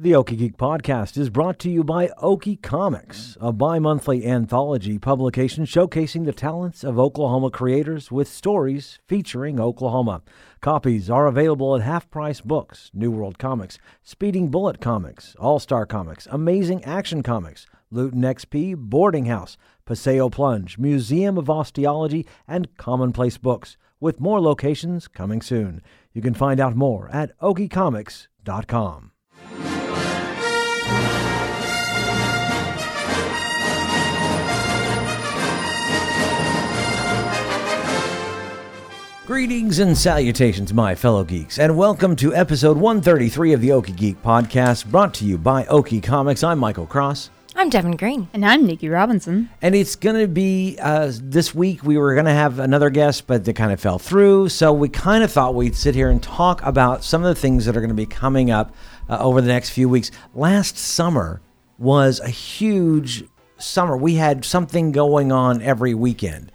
The Okie Geek podcast is brought to you by Okie Comics, a bi monthly anthology publication showcasing the talents of Oklahoma creators with stories featuring Oklahoma. Copies are available at Half Price Books, New World Comics, Speeding Bullet Comics, All Star Comics, Amazing Action Comics, Luton XP, Boarding House, Paseo Plunge, Museum of Osteology, and Commonplace Books, with more locations coming soon. You can find out more at okiecomics.com. Greetings and salutations, my fellow geeks, and welcome to episode 133 of the Okie Geek podcast, brought to you by Okie Comics. I'm Michael Cross. I'm Devin Green. And I'm Nikki Robinson. And it's going to be uh, this week. We were going to have another guest, but they kind of fell through. So we kind of thought we'd sit here and talk about some of the things that are going to be coming up uh, over the next few weeks. Last summer was a huge summer. We had something going on every weekend.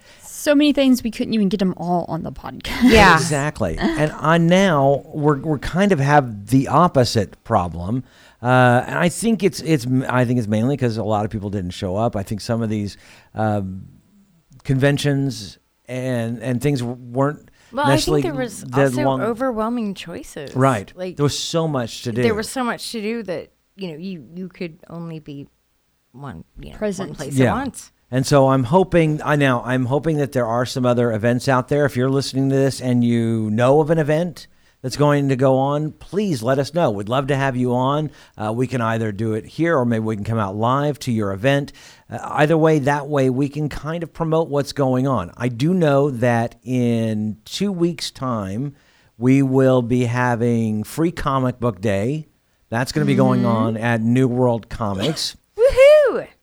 So many things we couldn't even get them all on the podcast. Yeah. Exactly. and I now we're we're kind of have the opposite problem. Uh, and I think it's it's I think it's mainly because a lot of people didn't show up. I think some of these um, conventions and and things weren't Well, I think there was that also long- overwhelming choices. right. Like there was so much to do. there was so much to do that you know you you could only be one you know Present. one place Yeah. at once. And so I'm hoping I now I'm hoping that there are some other events out there. If you're listening to this and you know of an event that's going to go on, please let us know. We'd love to have you on. Uh, we can either do it here or maybe we can come out live to your event. Uh, either way, that way we can kind of promote what's going on. I do know that in two weeks' time we will be having free comic book day. That's going to be going on at New World Comics.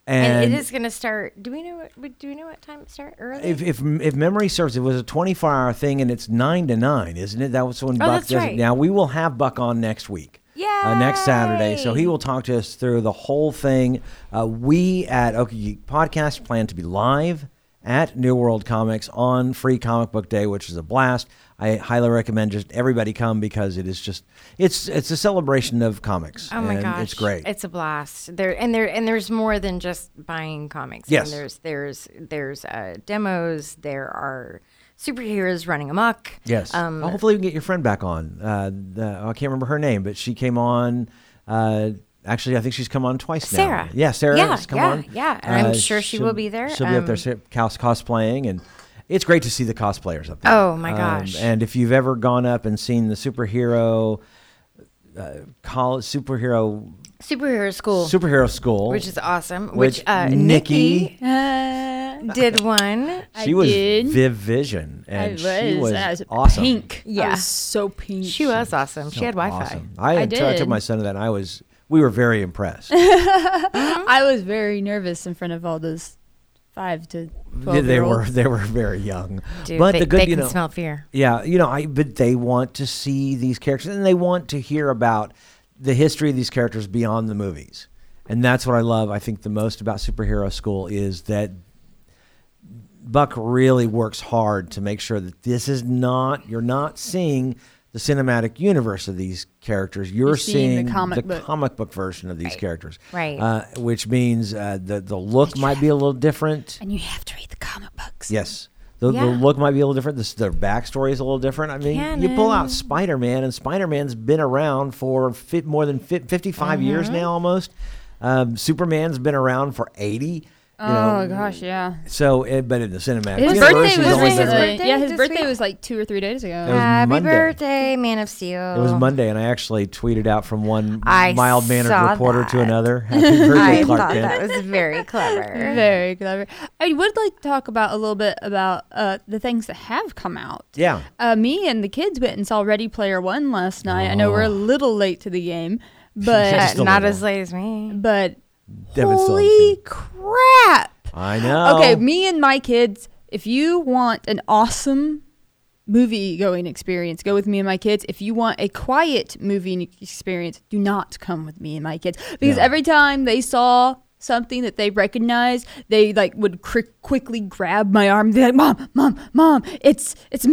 And, And- it is going to start. Do we know what? Do we know what time it start? Early. If, if if memory serves, it was a 24 hour thing, and it's nine to nine, isn't it? That was when Buck Oh, that's does right. it. Now we will have Buck on next week. Uh, next Saturday, so he will talk to us through the whole thing. Uh, we at Okie Geek Podcast plan to be live at New World Comics on Free Comic Book Day, which is a blast. I highly recommend just everybody come because it is just it's it's a celebration of comics. Oh my and gosh, it's great. It's a blast. There and there and there's more than just buying comics. Yes. there's there's there's uh, demos. There are superheroes running amok. Yes. Um, Well, hopefully, we can get your friend back on. Uh, the, I can't remember her name, but she came on. Uh, actually, I think she's come on twice now. Sarah. Yeah, Sarah Yeah, has come yeah, on. yeah. And I'm sure she she'll- be there. She'll be up there Um, sa- cos- cosplaying, and it's great to see the cosplayers up there. Oh, my gosh. and if you've ever gone up and seen the superhero, uh, college superhero superhero school, superhero school, which is awesome. which Which, uh, Nikki- Nikki Uh, did one. I she was did. Viv Vision, I and was, she was I was awesome. pink. I Yeah. was so pink. She was awesome. She had Wi-Fi. Awesome. I, I I took did. my son to that. And I was. We were very impressed. Mm-hmm. I was very nervous in front of all those five to they, twelve they year were olds. they were very young, Dude, but they, the good they you can know, smell fear. yeah, you know, I but they want to see these characters and they want to hear about the history of these characters beyond the movies, and that's what I love. I think the most about superhero school is that Buck really works hard to make sure that this is not you're not seeing the cinematic universe of these characters. You're, You're seeing seeing the comic book. comic book version of these characters, Right. Uh, which means uh, the the look might be a little different. And you have to read the comic books. Yes. The, the look might be a little different. The, their backstory is a little different. I mean, you pull out Spider Man, and Spider Man's been around for fi- more than fi- 55 years Mm-hmm. now almost. Um, Superman's been around for 80. You Oh know, gosh, yeah. So, it, but in the cinematic His universe, birthday he's was only his been around- birthday yeah, his this birthday week? was like two or three days ago. was Happy Monday. birthday, Man of Steel. It was Monday, and I actually tweeted out from one I mild mannered saw reporter to another. Happy birthday, I Clark thought Kent. that was very clever. Very clever. I would like to talk about a little bit about uh, the things that have come out. Yeah. Uh, me and the kids went and saw Ready Player One last night. I know we're a Oh. little late to the game, but not as late as me. but Devin holy crap! I know. Okay, me and my kids. If you want an awesome movie going experience, go with me and my kids. If you want a quiet movie experience, do not come with me and my kids because No. every time they saw something that they recognized, they like would cri- quickly grab my arm and be like, "Mom, mom, mom! It's it's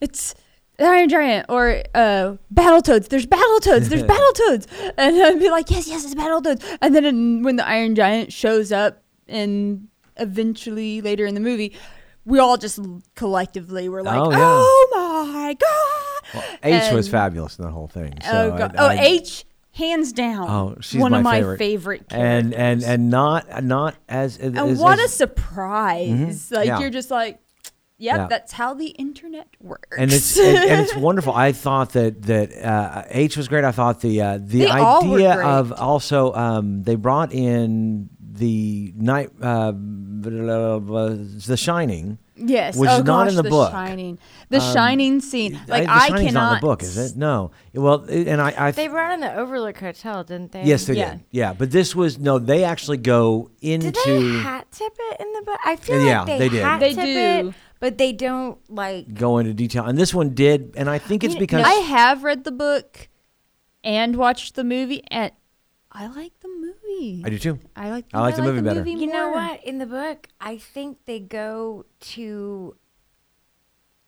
it's Iron Giant or uh, Battletoads. There's Battletoads. There's Battletoads. And I'd be like, yes, yes, it's Battletoads. And then in, when the Iron Giant shows up and eventually later in the movie, we all just collectively were like, Oh, oh, my God. H was fabulous in the whole thing. So oh, God. I- oh I- H, hands down. Oh, she's one my of my favorite. favorite. and and and not not as, as And what a as- surprise! Like Yeah. you're just like, yep, Yeah. that's how the internet works. and it's and, and it's wonderful. I thought that that uh, H was great. I thought the uh, the They idea of also um, they brought in the night uh, the Shining. yes, which oh is not gosh, in the the book. Shining, the Um, Shining scene. Like I, the I, Shining's cannot. not in the book, is it? No. Well, and I, I They brought in the Overlook Hotel, didn't they? yes, they Yeah. did. Yeah, but this was no. They actually go into. Did they hat tip it in the book? I feel Yeah, like they, they did. hat They tip do. it, but they don't like. go into detail, and this one did, and I think it's because I have read the book and watched the movie, and I like the movie. I do too. I like. I like the movie better. You know more. what? In the book, I think they go to.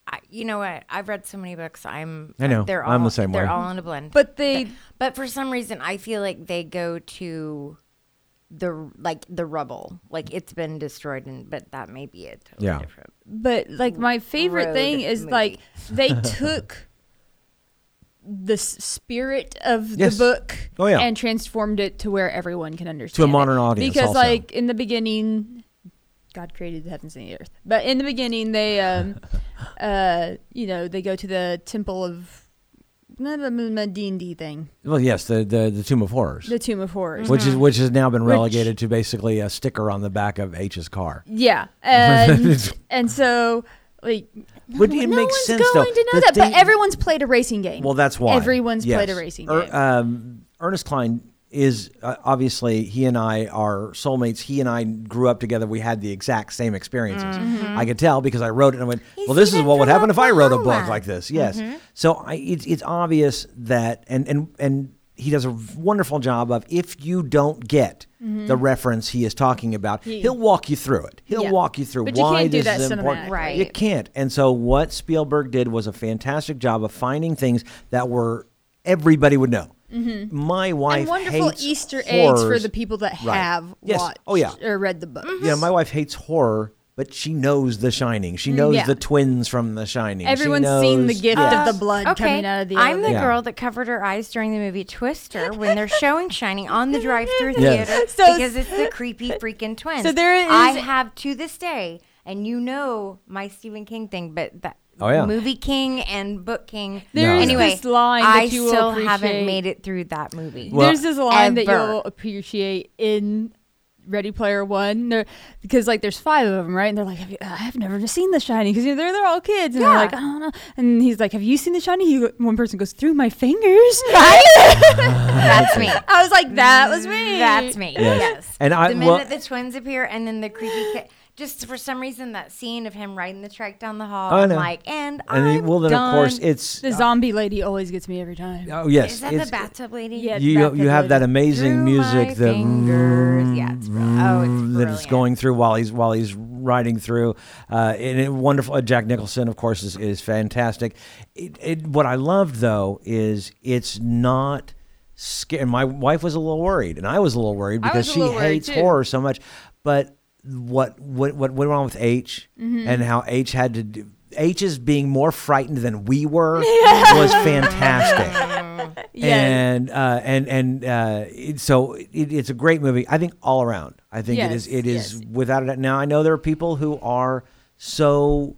I, you know what? I've read so many books. I'm. I know. They're all. I'm the same They're way. all in a blend. But they But for some reason, I feel like they go to the like the rubble, like it's been destroyed, and but that may be it. Totally Yeah. different. But like my favorite road thing is movie. like they took the spirit of Yes. the book Oh, yeah. and transformed it to where everyone can understand to a modern audience Because also. like in the beginning God created the heavens and the earth. But in the beginning they um uh you know, they go to the temple of the D&D thing, Well, yes, the the, the Tomb of Horrors, the Tomb of Horrors. which is which has now been Which- relegated to basically a sticker on the back of H's car. Yeah, and and so like, But it no makes one's sense, going though. to know The that. thing- but everyone's played a racing game. Well, that's why Everyone's played a Yes. racing Er- game. um, Ernest Cline is uh, obviously he and I are soulmates. He and I grew up together. We had the exact same experiences. Mm-hmm. I could tell because I wrote it and I went, He's "Well, this is what would happen if I wrote a book like this." Yes. Mm-hmm. So I, it's it's obvious that and and and he does a wonderful job of if you don't get the reference he is talking about, Mm-hmm. He- he'll walk you through it. He'll Yeah. walk you through But you why do this is important. Right. You can't. And so what Spielberg did was a fantastic job of finding things that were everybody would know. My wife Mm-hmm. and wonderful hates Easter eggs for the people that Right. have Yes. watched Oh, yeah. or read the book. Yeah, my wife hates horror, but she knows The Shining. She knows Mm, yeah. the twins from The Shining. She Everyone's seen the gift Yes. of the blood Okay, coming out of the I'm the. Yeah. girl that covered her eyes during the movie Twister when they're showing Shining on the drive-through Yes. theater So- because it's the creepy freaking twins. So there is- I have to this day, and you know my Stephen King thing, but that Oh, yeah. movie king and book king. There No, is no. anyway, this line that I you still appreciate. haven't made it through that movie. Well, There's this line that you'll appreciate in Ready Player One, They're- because like there's five of them, right? And they're like, have you, "I've never seen The Shining," because you know, they're they're all kids, and they're like, "I don't know." And he's like, "Have you seen The Shining?" He, one person goes through my fingers. That's me. I was like, "That was me." That's me. Yes. Yes. And I- the minute well- the twins appear and then the creepy kid, just for some reason that scene of him riding the trike down the hall, I I'm know. like, and And I'm then, well, then of course it's The zombie lady always gets me every time. oh yes, Is that it's, the bathtub lady? Yeah. you Bathtub you have that amazing Through music my the fingers. Yeah, it's. Oh, it's that brilliant. going through while he's while he's riding through. Uh, and it, wonderful. Uh, Jack Nicholson, of course, is, is fantastic. It, it, what I loved though is it's not. Scary. My wife was a little worried, and I was a little worried because she hates too. horror so much. But what what what went wrong with H Mm-hmm. and how H had to do. H's being more frightened than we were was fantastic Yeah. and uh, and and uh, it, so it, it's a great movie. I think all around. I think it is. Yes, It is yes. without a doubt. Now I know there are people who are so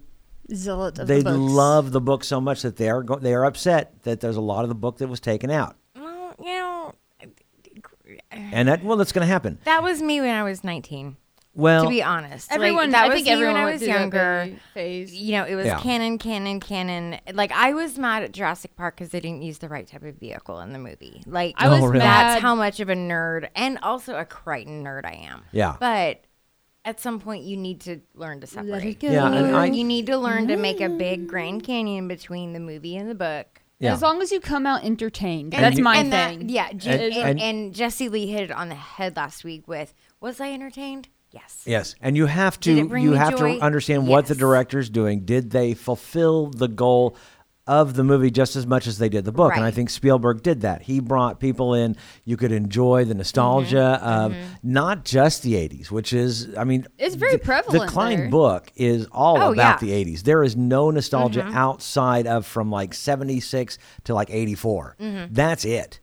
Zealot of they the love the book so much that they are go, they are upset that there's a lot of the book that was taken out, Well, you know, and that well that's going to happen. that was me when I was 19. Well, to be honest, Like, Everyone, that I was think everyone when I was younger. phase. You know, it was Yeah. canon, canon, canon. Like I was mad at Jurassic Park because they didn't use the right type of vehicle in the movie. Like I was Oh, really? mad. that's how much of a nerd and also a Crichton nerd I am. Yeah. But at some point, you need to learn to separate. go. You, Yeah, need, and I- you need to learn to make a big mm. Grand Canyon between the movie and the book. yeah. As long as you come out entertained, And- that's my and that- thing. yeah, And- and, and- and Jesse Lee hit it on the head last week with, "Was I entertained? Yes." Yes, and you have Did to it bring you me have joy? to understand what the Yes. director's doing. Did they fulfill the goal of the movie just as much as they did the book. And I think Spielberg did that. He brought people in. You could enjoy the nostalgia Mm-hmm. of not just the 80s, which is, I mean, It's very the- prevalent The Cline there. book is all Oh, about yeah. the 80s. There is no nostalgia Mm-hmm. outside of from like 76 to like 84. Mm-hmm. That's it.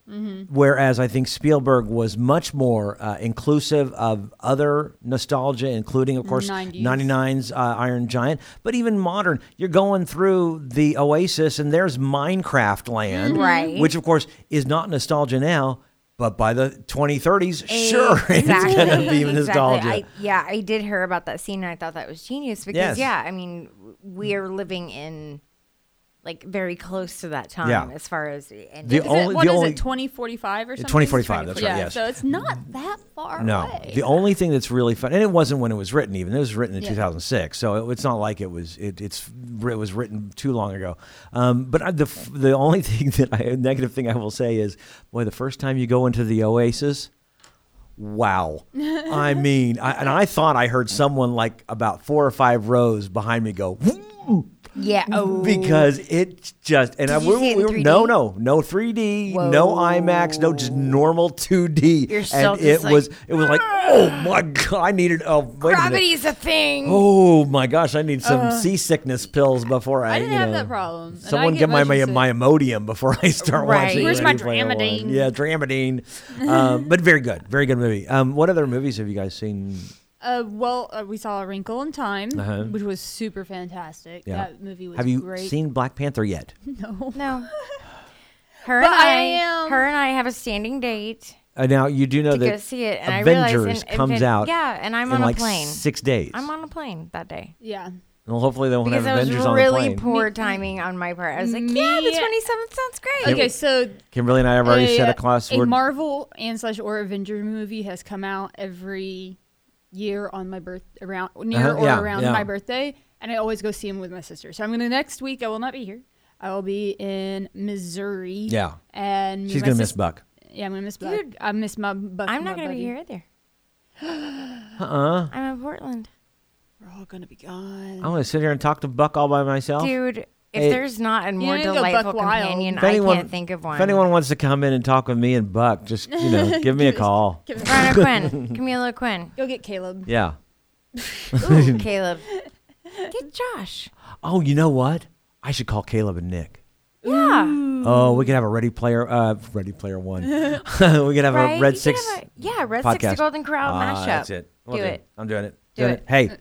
Whereas I think Spielberg was much more uh, inclusive of other nostalgia, including, of course, 90s. 99's uh, Iron Giant, but even modern. You're going through the Oasis, and there's Minecraft Land, mm-hmm. Right. Which, of course, is not nostalgia now. But by the 2030s, eh, sure, it's going to be nostalgia. Exactly. I, yeah, I did hear about that scene and I thought that was genius because Yes. yeah, I mean, we are living in like very close to that time Yeah. as far as and The Is only- it, what is only- it, 2045 or something? 2045, that's right, Yeah, yes. So it's not that far No, away. the only thing that's really fun, and it wasn't when it was written. Even it was written in Yeah. 2006, so it, it's not like it was. It, it's it was written too long ago. Um, but I, the the only thing that I negative thing I will say is, boy, the first time you go into the Oasis, wow. I mean, I, and I thought I heard someone like about four or five rows behind me go. "Woo!" Yeah, oh, Because it just and I, Did it we were- no 3D? no no 3D no IMAX no just normal 2D You're and it like, was it was like oh my god I needed oh wait a gravity's a thing. oh my gosh I need some seasickness pills before I, I didn't you have know, that problem. Someone get get my my, my Imodium before I start Right. watching. Where's my Dramamine? Yeah, Dramamine. um, but very good, very good movie. Um, what other movies have you guys seen? Uh, well, uh, we saw A Wrinkle in Time, Uh-huh. which was super fantastic. Yeah. That movie was Have you great. seen Black Panther yet? No. No. Her But and I I, am- her and I have a standing date Uh, now you do know to that go see it, and Avengers I realized in, comes Aven- out Yeah, and I'm in on like a plane. six days. I'm on a plane that day Yeah. well, hopefully they won't because have that was Avengers on really the plane. Really poor timing on my part. I was like, yeah, the 27th sounds great. Okay, so Kimberly and I have already a, set a class. a We're- Marvel and slash or Avenger movie has come out every year on my birth around near Uh-huh, or yeah, around yeah. my birthday, and I always go see him with my sister. So I'm gonna next week. I will not be here. I will be in Missouri. yeah, and she's gonna miss Buck. Yeah, I'm gonna miss Buck. Dude, I miss my Buck. I'm not going to be here either. Uh-uh. I'm in Portland. We're all gonna be gone. I'm gonna sit here and talk to Buck all by myself. Dude, if Hey. there's not a more need to go buck delightful wild. companion, If I anyone- can't think of one. If anyone wants to come in and talk with me and Buck, just you know, give me a call. Give it- Ryan Quinn, Camila Quinn. Go get Caleb. Yeah. Ooh, Caleb. Get Josh. Oh, you know what? I should call Caleb and Nick. Yeah. Oh, we could have a Ready Player, uh, Ready Player One. we could have Right? a Red You Six. a- yeah, Red Six podcast. to Golden Corral Ah, mashup. That's it. We'll Do it. I'm doing it. Do Doing it. Hey,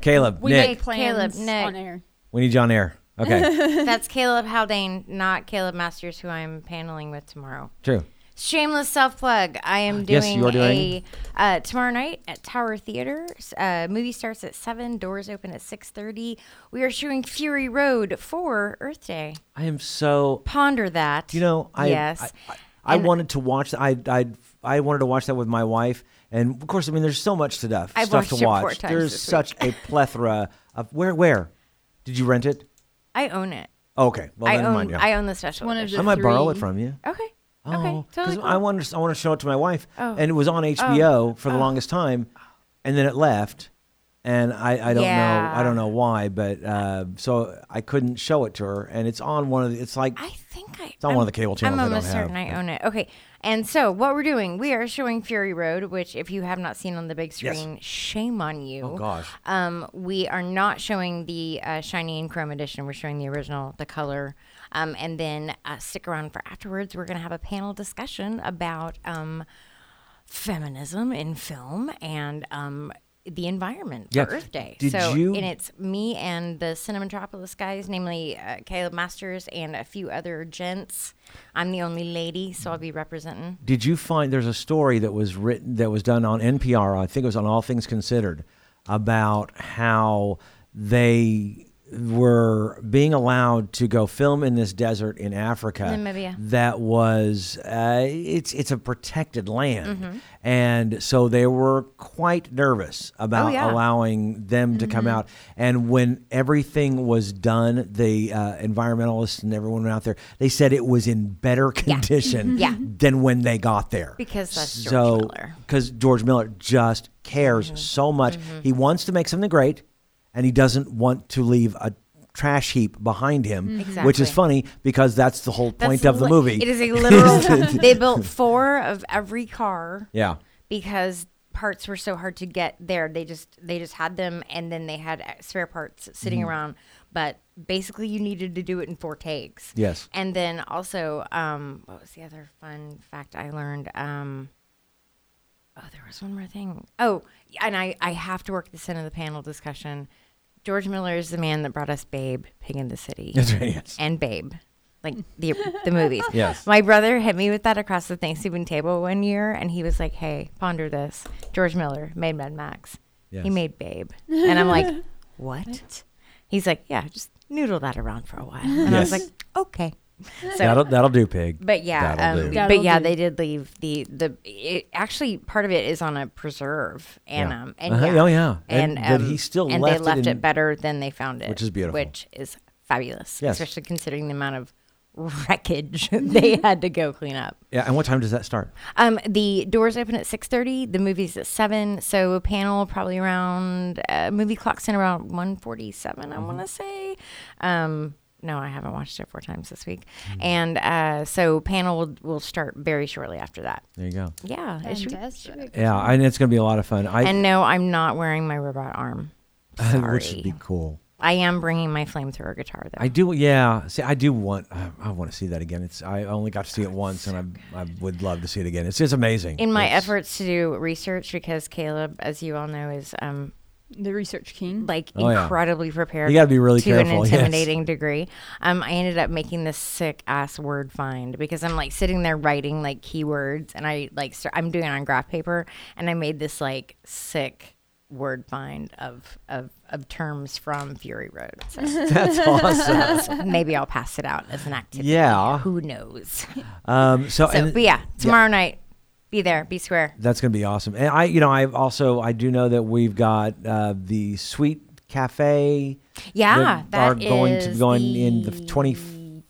Caleb, We Nick, make plans Caleb, Nick. on air. we need you on air. Okay, That's Caleb Haldane, not Caleb Masters, who I'm paneling with tomorrow. true. Shameless self plug. I am doing, Yes, doing you are doing- a uh, tomorrow night at Tower Theater. Uh, movie starts at seven. Doors open at six thirty. We are showing Fury Road for Earth Day. I am so. Ponder that. You know, I yes. I, I, I And- wanted to watch. I I I wanted to watch that with my wife, and of course, I mean, there's so much stuff I've stuff to watched it four watch. There's such a plethora of where where did you rent it? I own it. Oh, okay, well I then own. mind you. I own the special. One of edition. I might borrow it three. from you. Okay. Oh, okay. Totally. I want to I want to show it to my wife, Oh. and it was on HBO for the longest time, and then it left, and I, I don't know I Yeah. don't know why, but uh, so I couldn't show it to her, and it's on one of the, it's like I think I. It's on one of the cable channels I I'm don't almost certain have, I own it. Okay. And so what we're doing, we are showing Fury Road, which if you have not seen on the big Yes. screen, shame on you. oh gosh, Um, we are not showing the uh, shiny and chrome edition. We're showing the original, the color. Um, and then uh, stick around for afterwards. We're going to have a panel discussion about um, feminism in film and um, the environment for Earth Day. Did so, you- and it's me and the Cinematropolis guys, namely uh, Caleb Masters and a few other gents. I'm the only lady, so I'll be representing. did you find there's a story that was written that was done on NPR? I think it was on All Things Considered about how they were being allowed to go film in this desert in Africa. Namibia. That was uh, it's it's a protected land, Mm-hmm. and so they were quite nervous about Oh, yeah. Mm-hmm. allowing them to come out. And when everything was done, the uh, environmentalists and everyone out there, they said it was in better condition Yeah. than when they got there. Because that's George so, Miller. Because George Miller just cares Mm-hmm. so much. He wants to make something great, and he doesn't want to leave a trash heap behind him, which is Mm-hmm. Funny because that's the whole That's point of the li- movie. It is a literal. they built four of every car yeah. because parts were so hard to get there. They just they just had them, and then they had uh, spare parts sitting Mm-hmm. around. But basically, you needed to do it in four takes. Yes. And then also, um, what was the other fun fact I learned? Um, oh, there was one more thing. Oh, and I, I have to work this into the panel discussion. George Miller is the man that brought us Babe, Pig in the City, That's right, yes. and Babe, like the the movies. Yes. My brother hit me with that across the Thanksgiving table one year, and he was like, "Hey, ponder this. George Miller made Mad Max. Yes. He made Babe." And I'm like, "What?" He's like, "Yeah, just noodle that around for a while." And I was like, "Okay." So that'll that'll do, pig. but yeah, um, but yeah, do. they did leave the the. It, actually, part of it is on a preserve, and Yeah. um, and Uh-huh, yeah, oh, yeah. and, And- but um, he still and left they left it, in- better than they found it, Which is beautiful. which is fabulous, Yes. especially considering the amount of wreckage they had to go clean up. Yeah, and what time does that start? Um, the doors open at six thirty. The movie's at seven. So a panel probably around uh, movie clocks in around one forty seven. I want to say. Um, no, I haven't watched it four times this week, and uh, so panel will, will start very shortly after that. There you go. Yeah, it should be- Fantastic. Yeah, and it's going to be a lot of fun. I and no, I'm not wearing my robot arm. Sorry. which would be cool. I am bringing my flamethrower guitar though. I do, yeah. See, I do want. I, I want to see that again. It's. I only got to see it once, and I, I would love to see it again. It's just amazing. in my It's- efforts to do research because Caleb, as you all know, is um, The research king. like Oh, yeah. incredibly prepared. You gotta be really to careful, an yes. intimidating degree. Um, I ended up making this sick ass word find because I'm like sitting there writing like keywords, and I like start, I'm doing it on graph paper, and I made this like sick word find of of of terms from Fury Road. So That's awesome. maybe I'll pass it out as an activity. Yeah. Who knows? Um, so, So, and but yeah, tomorrow night, be there, be square. that's going to be awesome. And I, you know, I also I do know that we've got uh, the Sweet Cafe. Yeah, that are going to is going in the 20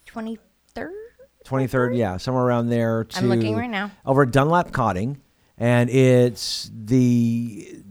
23rd. 23rd, yeah, somewhere around there. To, I'm looking right now. Over at Dunlap Codding, and it's the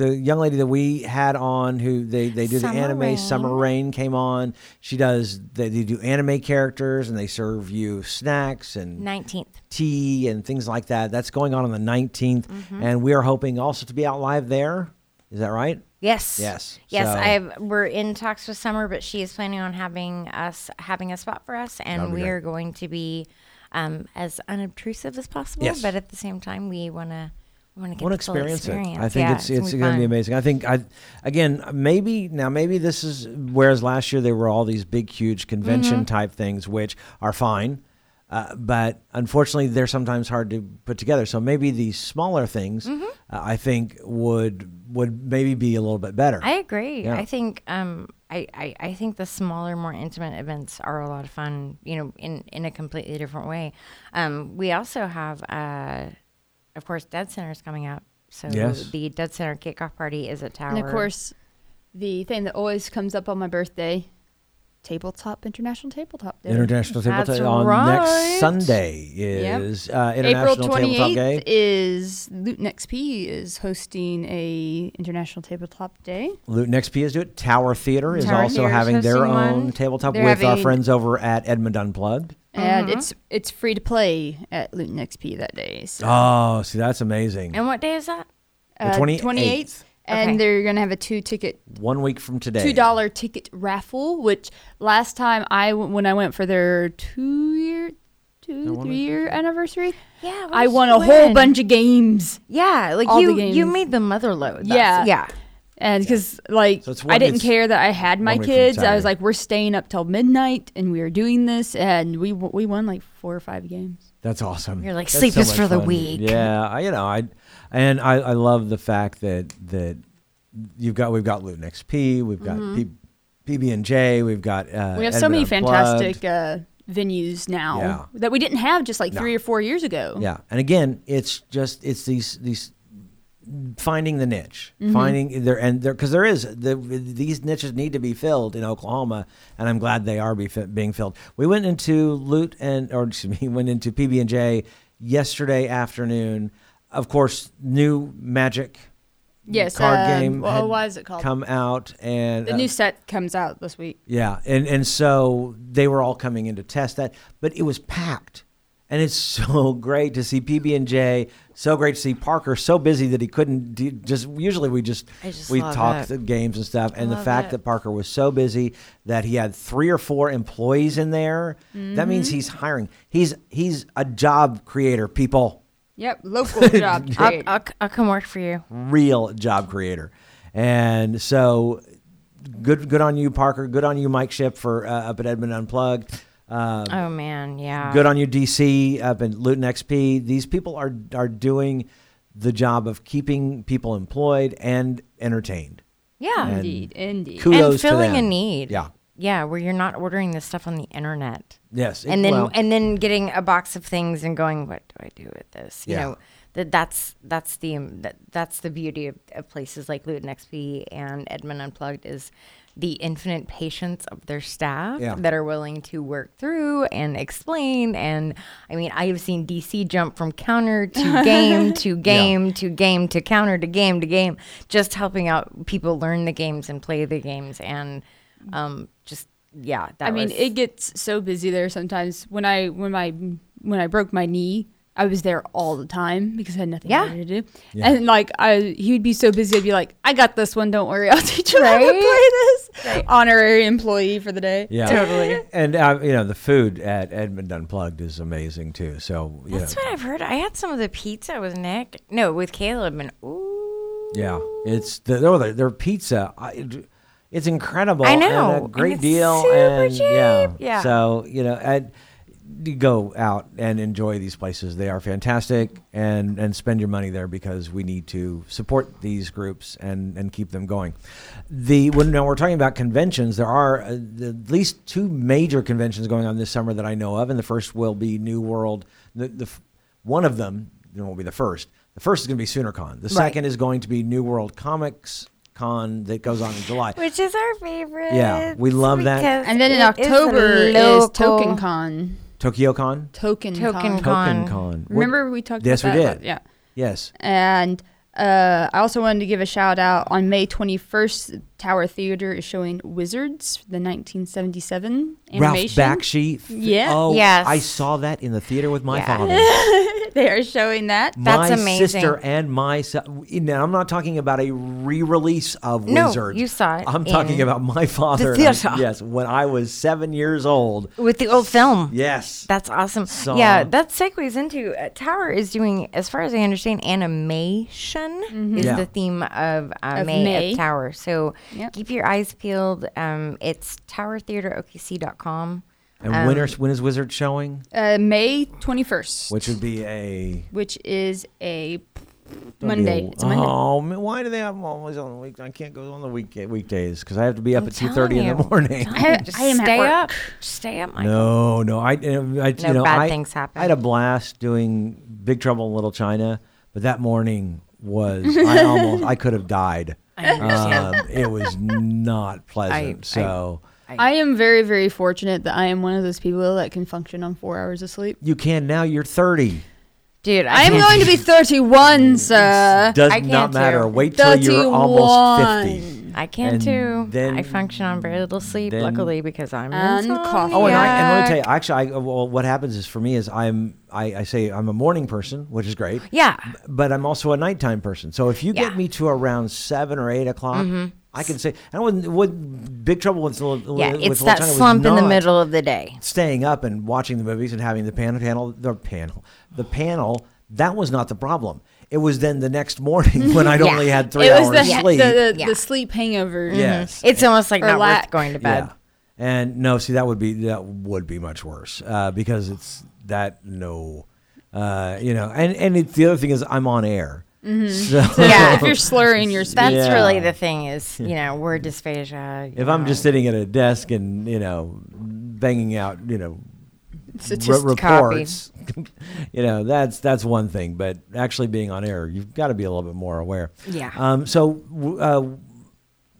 the young lady that we had on who they, they do Summer the anime Rain. Summer Rain came on. She does they, they do anime characters and they serve you snacks and 19th. tea and things like that. That's going on on the 19th, Mm-hmm. and we are hoping also to be out live there. Is that right? Yes. Yes. Yes, So- I we're in talks with Summer, but she is planning on having us having a spot for us, and we great. are going to be um, as unobtrusive as possible. Yes. But at the same time, we want to want to get want to full experience, experience. it. I think Yeah, it's it's going to be amazing. I think I again maybe now maybe this is whereas last year there were all these big huge convention Mm-hmm. type things which are fine. Uh, but unfortunately, they're sometimes hard to put together. So maybe these smaller things, Mm-hmm. uh, I think, would would maybe be a little bit better. I agree. Yeah. I think um, I, I, I think the smaller, more intimate events are a lot of fun. You know, in in a completely different way. Um, we also have, uh, of course, Dead Center is coming up. So Yes. the Dead Center kickoff party is at Tower. And of course, the thing that always comes up on my birthday, tabletop, International Tabletop Day. International Tabletop That's Day on right. next Sunday is uh, April International Tabletop 28th Day. is Luton XP is hosting a International Tabletop Day. Luton XP is doing it. Tower Theater is Tower also Theater's having their own one. tabletop They're with our friends over at Edmond Unplugged. And Mm-hmm. it's it's free to play at Luton XP that day. So, Oh, see, that's amazing. And what day is that? the uh, 28th. 28th. And Okay. they're going to have a two ticket One week from today. two dollar ticket raffle. Which last time i when I went for their two year, two-three-year anniversary, Yeah, I won a whole bunch of games. Yeah, like all you you made the mother load. Yeah. That's- yeah. And because like So I didn't care that I had my one week from kids, I was like, we're staying up till midnight, and we were doing this, and we we won like four or five games. That's awesome. You're like, That's sleep so is much for the fun. weak. Yeah, I, you know, I and I, I love the fact that that you've got we've got Luton XP, we've got P, PB and J, we've got uh, Mm-hmm. we have so many Unplugged. fantastic uh, venues now Yeah. that we didn't have just like No. three or four years ago. Yeah, and again, it's just it's these these finding the niche, Mm-hmm. finding there and there because there is the, these niches need to be filled in Oklahoma, and I'm glad they are be, fi- being filled. We went into Loot and or excuse me, went into PB and J yesterday afternoon. Of course, new Magic Yes, card um, game well, had is it called? come out, and the uh, new set comes out this week. yeah, and and so they were all coming in to test that, but it was packed, and it's so great to see PB and J. So great to see Parker so busy that he couldn't do, just. Usually we just just we talk the games and stuff, and the fact it. that Parker was so busy that he had three or four employees in there. That means Mm-hmm. he's hiring. He's he's a job creator. People Yep, local job I'll. I'll, I'll come work for you. real job creator. And so good good on you, Parker. Good on you, Mike Ship, for uh, up at Edmond Unplugged. Um, Oh man, yeah. good on you, DC, up in Luton XP. These people are are doing the job of keeping people employed and entertained. Yeah. And indeed, indeed. Kudos and to filling a need. Yeah. Yeah, where you're not ordering this stuff on the internet. Yes. and then well, and then getting a box of things and going, what do I do with this? You Yeah. know, that that's that's the um, that, that's the beauty of, of places like Luton XP and Edmond Unplugged is the infinite patience of their staff Yeah. that are willing to work through and explain. And I mean, I have seen DC jump from counter to game to game to game to counter to game to game, just helping out people learn the games and play the games and um, just yeah. That I mean, was- it gets so busy there sometimes. When I when my when I broke my knee, I was there all the time because I had nothing Yeah. better to do. Yeah. And like I, he'd be so busy. I'd be like, "I got this one. Don't worry. I'll teach you how to Right? play this." Honorary employee for the day. yeah, Totally. And uh, you know the food at Edmond Unplugged is amazing too. So you That's know, what I've heard. I had some of the pizza with Nick. No, with Caleb, and ooh. Yeah, it's the oh, their, their pizza. I, it's incredible. I and know, a and great it's deal. and yeah, cheap. Yeah. So you know, and go out and enjoy these places. They are fantastic, and and spend your money there because we need to support these groups and and keep them going. The when now we're talking about conventions, there are uh, at least two major conventions going on this summer that I know of, and the first will be New World. The, the one of them it won't be the first. The first is going to be SoonerCon. The second is going to be New World Comics Con that goes on in July. Which is our favorite. Yeah, we love that. And then in October is, local. Token Con. Tokyo Con. Token, Token Con. Con. Token Con. What- Remember we talked Yes, about we that? did. Yeah. Yes. And uh, I also wanted to give a shout out on May 21st. Tower Theater is showing Wizards, the 1977 animation. Ralph animation. Bakshi. Yeah. Oh, Yes. I saw that in the theater with my Yeah. father. they are showing that. That's amazing. my amazing. sister and my son. Now, I'm not talking about a re-release of No, Wizards. you saw it I'm talking about my father. the and I- theater. yes, when I was seven years old. with the old film. Yes. That's awesome. Saw- Yeah, that segues into uh, Tower is doing, as far as I understand, animation is Yeah. the theme of, uh, Of May, May. at Tower. So Yep. keep your eyes peeled. Um, it's towertheaterokc.com. and um, when, are, when is Wizard showing? Uh, May 21st, Which would be a which is a Monday. a- It's a Monday. Oh, man, why do they have them always on the week? I can't go on the week weekdays because I have to be up I'm at two thirty in the morning. Telling you, Just I am at stay work. up. Stay up, Michael. No, no, I, I you know, bad I, things happen. I had a blast doing Big Trouble in Little China, but that morning was I almost I could have died. I understand. Um, it was not pleasant. I- so I am very, very fortunate that I am one of those people that can function on four hours of sleep. you can now. You're thirty. Dude, I am going to be 31, sir. Does I not can't matter. too. Wait till you're almost fifty. I can And too. then- I function on very little sleep, then- luckily, because I'm And coffee. Oh, and, I, and let me tell you, actually, I, well, what happens is for me is I'm I, I say I'm a morning person, which is great. Yeah. but I'm also a nighttime person. So if you Yeah. Mm-hmm. get me to around seven or eight o'clock, I can say. And what, what Big Trouble with Yeah, with it's Little that China slump in the middle of the day. Staying up and watching the movies and having the panel panel the panel the panel that was not the problem. It was then the next morning when I'd Yeah. only had three It hours was the, sleep. the, the, Yeah. the sleep hangover. yes, It's almost like Or not lack. worth going to bed. yeah. And no, see that would be that would be much worse uh, because it's that no, uh, you know, and and it, the other thing is I'm on air, Mm-hmm. so Yeah. if you're slurring your speech. That's Yeah. really the thing is, you know, word dysphagia. you if I'm just sitting at a desk and you know banging out you know Statistics. re- Copy. reports, you know that's that's one thing. But actually being on air, you've got to be a little bit more aware. Yeah. Um, so uh,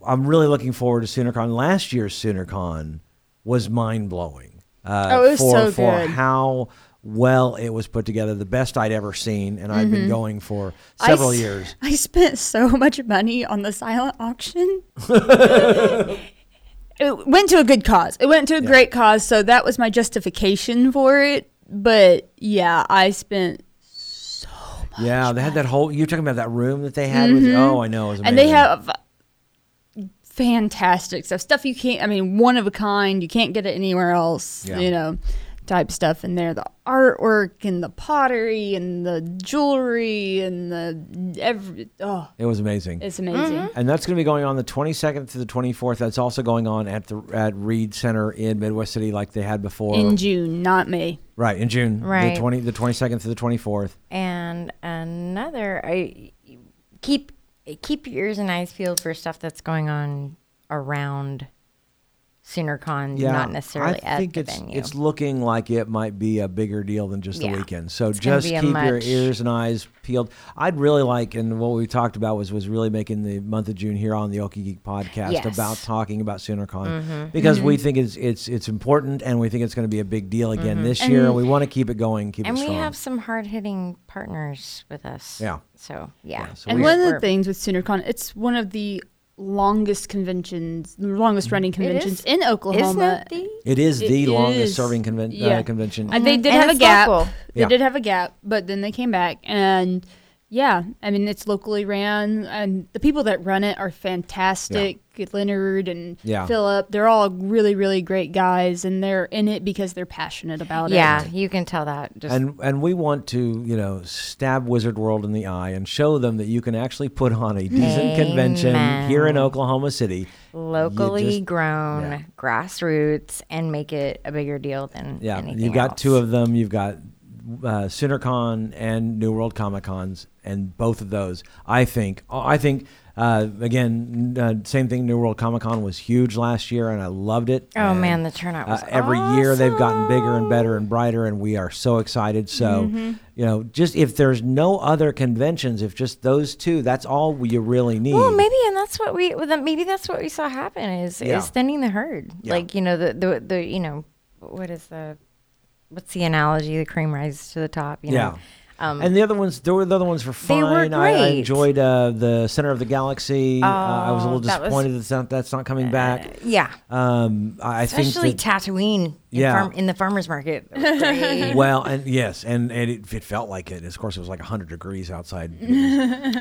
I'm really looking forward to SoonerCon. Last year's SoonerCon was mind blowing. Uh, Oh, it was for, so for good. how well it was put together, the best I'd ever seen, and I've been going for several s- years. I spent so much money on the silent auction. it went to a good cause. It went to a great cause, so that was my justification for it. But yeah, I spent so much Yeah, they had that whole. You're talking about that room that they had. With, oh, I know. It was Mm-hmm. and they amazing. have fantastic stuff stuff you can't i mean one of a kind you can't get it anywhere else Yeah. you know type stuff in there the artwork and the pottery and the jewelry and the every oh It was amazing. it's amazing and that's going to be going on the 22nd to the 24th. That's also going on at the at Reed Center in Midwest City, like they had before. in june not may right in June, Right. The 20, the 22nd to the 24th. And another, I keep keep your ears and eyes peeled for stuff that's going on around SoonerCon, Yeah, not necessarily I think at it's the venue. it's looking like it might be a bigger deal than just Yeah. the weekend. So It's just be a keep your ears and eyes peeled. I'd really like, and what we talked about was was really making the month of June here on the Okie Geek podcast Yes. about talking about SoonerCon Mm-hmm. because we think it's it's it's important and we think it's going to be a big deal again this year. And we want to keep it going, keep and it we have some hard hitting partners with us. Yeah. So yeah. Yeah, so and we- one of the things with SoonerCon, it's one of the longest conventions, longest running conventions is? in Oklahoma. Isn't it the? it is It the longest is. serving conven- Yeah. uh, convention. And they did And have a gap. local. They Yeah. did have a gap, but then they came back and yeah, I mean it's locally ran and the people that run it are fantastic. Leonard and Yeah. Philip, they're all really really great guys and they're in it because they're passionate about Yeah, it. Yeah, you can tell that. Just and and we want to you know stab Wizard World in the eye and show them that you can actually put on a decent convention here in Oklahoma City. locally just- grown, yeah. grassroots, and make it a bigger deal than Yeah, anything you've got else. two of them. You've got uh, SoonerCon and New World Comic Cons, and both of those, I think, I think. Uh, again, uh, same thing. New World Comic Con was huge last year, and I loved it. Oh And, man, the turnout was uh, every year they've gotten bigger and better and brighter, and we are so excited. So, Mm-hmm. you know, just if there's no other conventions, if just those two, that's all you really need. Well, maybe, and that's what we. Maybe that's what we saw happen is Yeah. is thinning the herd. Yeah. Like you know the the the you know what is the what's the analogy? The cream rises to the top. You Yeah. Know? Um, and the other ones, there were the other ones were They were fine. I, I enjoyed uh, the Center of the Galaxy. uh, I was a Oh, little that was- disappointed that's not that's not coming back. yeah. Um, I I Especially think that, Tatooine. In Yeah. Farm, in the farmers market. That was great. well, and yes, and, and it, it felt like it. Of course, it was like 100 degrees outside.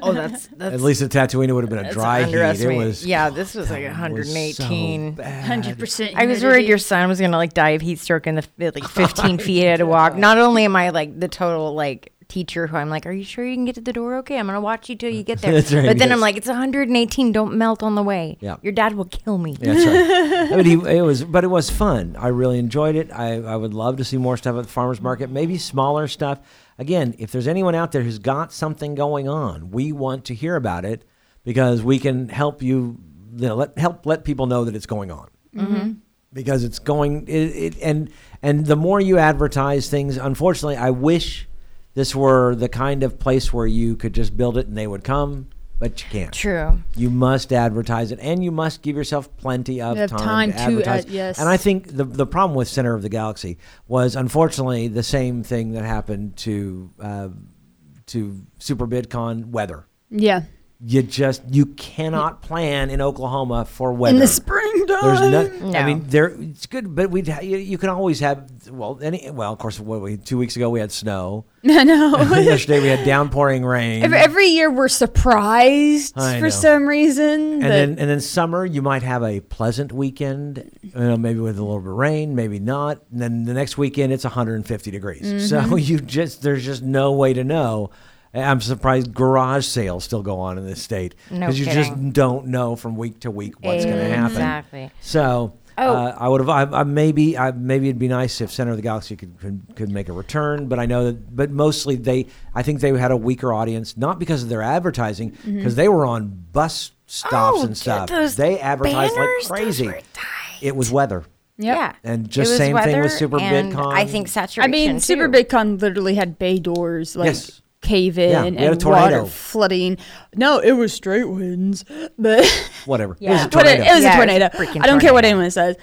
oh, that's that's At least at Tatooine, it would have been a dry heat. It was yeah, this was like it was 118. so. Hundred percent. I was worried your son was gonna like die of heat stroke in the like 15 feet he had to walk. Not only am I like the total like teacher who I'm like, are you sure you can get to the door? Okay, I'm gonna watch you till you get there. Right, but then yes. I'm like, it's 118. Don't melt on the way. Yeah. your dad will kill me. Yeah, that's right. I mean, he, it was, but it was fun. I really enjoyed it. I, I would love to see more stuff at the farmers market, maybe smaller stuff. Again, if there's anyone out there who's got something going on, we want to hear about it because we can help you, you know, let help let people know that it's going on. Mm-hmm. Because it's going, it, it, and and the more you advertise things, unfortunately, I wish this were the kind of place where you could just build it and they would come, but you can't. True. You must advertise it, and you must give yourself plenty of time, time to to advertise. ad- yes. And I think the the problem with Center of the Galaxy was unfortunately the same thing that happened to uh, to Super BidCon weather. Yeah. You just you cannot plan in Oklahoma for weather. In the springtime. There's no, I mean, there it's good, but we you, you can always have well any well of course what we two weeks ago we had snow. I know. Yesterday we had downpouring rain. every, every year we're surprised I for know. some reason. and that- then and then summer you might have a pleasant weekend you know, maybe with a little bit of rain maybe not and then the next weekend it's 150 degrees mm-hmm. so you just there's just no way to know i'm surprised garage sales still go on in this state No you just don't know from week to week what's going to happen Exactly. so Oh. uh, I would have. I, I maybe. I, maybe it'd be nice if Center of the Galaxy could, could could make a return. But I know that. But mostly they. I think they had a weaker audience, not because of their advertising, because they were on bus stops Mm-hmm. Oh, and stuff. those They advertised banners, like those crazy. were tight. It was weather. Yep. Yeah. And just same thing with weather Super and BidCon. I think saturation. I mean, Super too. Big Con literally had bay doors, like Yes. Cave in Yeah, we had a and tornado. water flooding. No, it was straight winds, but Whatever. Yeah. It was a But it, tornado. it was Yeah, a it was a freaking I don't care what anyone says.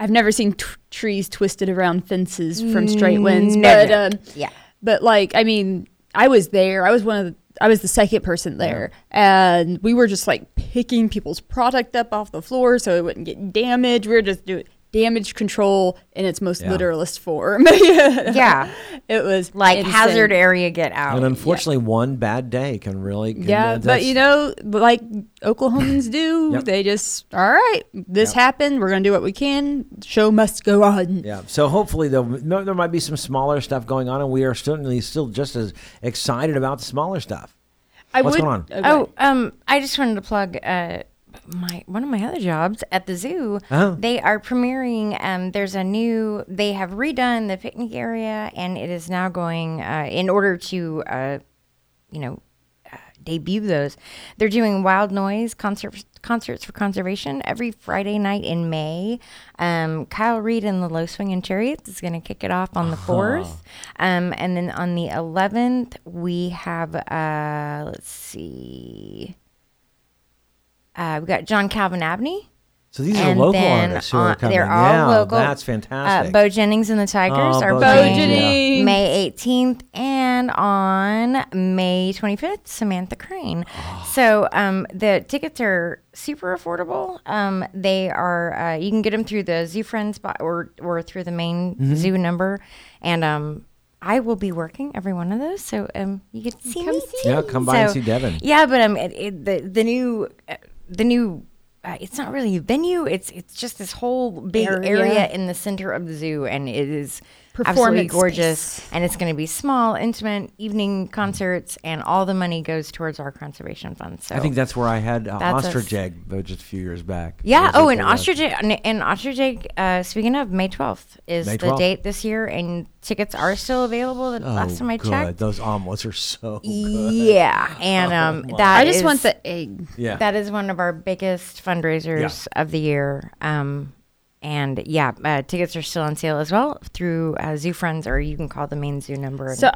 I've never seen t- trees twisted around fences from straight winds, No, but no. um, Yeah. but like I mean, I was there. I was one of the, I was the second person there, and we were just like picking people's product up off the floor so it wouldn't get damaged. We were just doing damage control in its most Yeah. literalist form. yeah. Yeah. it was Like insane. hazard area get out. And unfortunately, one bad day can really. can- Yeah, uh, but you know, like Oklahomans do, Yep. they just all right. This Yep. happened. We're gonna do what we can. Show must go on. Yeah. So hopefully there there might be some smaller stuff going on, and we are certainly still just as excited about the smaller stuff. I What's would, going on? okay. Oh, um, I just wanted to plug uh, my one of my other jobs at the zoo. Oh. They are premiering. Um, there's a new. They have redone the picnic area, and it is now going uh, in order to, uh, you know, uh, debut those. They're doing Wild Noise concert concerts for conservation every Friday night in May. Um, Kyle Reed and the Low Swing and Chariots is going to kick it off on the fourth, um, and then on the eleventh we have. Uh, let's see. Uh, we got John Calvin Abney. So these are local artists who are coming. they're all yeah, local. That's Uh, fantastic. Bo Jennings and the Tigers Oh, are Bo playing Jennings. May 18th and on May 25th, Samantha Crain. Oh. So um, the tickets are super affordable. Um, they are uh, you can get them through the Zoo Friends bo- or or through the main Mm-hmm. zoo number, and um, I will be working every one of those. So um, you get to see Come me. see yeah, come by and see Devin. Yeah, but um, it, it, the the new uh, the new. Uh, it's not really a venue. It's it's just this whole big Area. area. in the center of the zoo, and it is absolutely gorgeous. space. And it's going to be small, intimate evening concerts, and all the money goes towards our conservation fund. So I think that's where I had uh, That's us. ostrich egg uh, just a few years back. yeah. Oh, it and the- ostrich and, and ostrich egg. Uh, speaking of, May twelfth is May the date this year, and tickets are still available. The Oh, last time I good. checked. Those omelets are so good. Yeah, and um, that I just is- want the egg. Yeah. That is one of our biggest fundraisers of the year. Um, and yeah, uh, tickets are still on sale as well through uh, Zoo Friends, or you can call the main zoo number and So-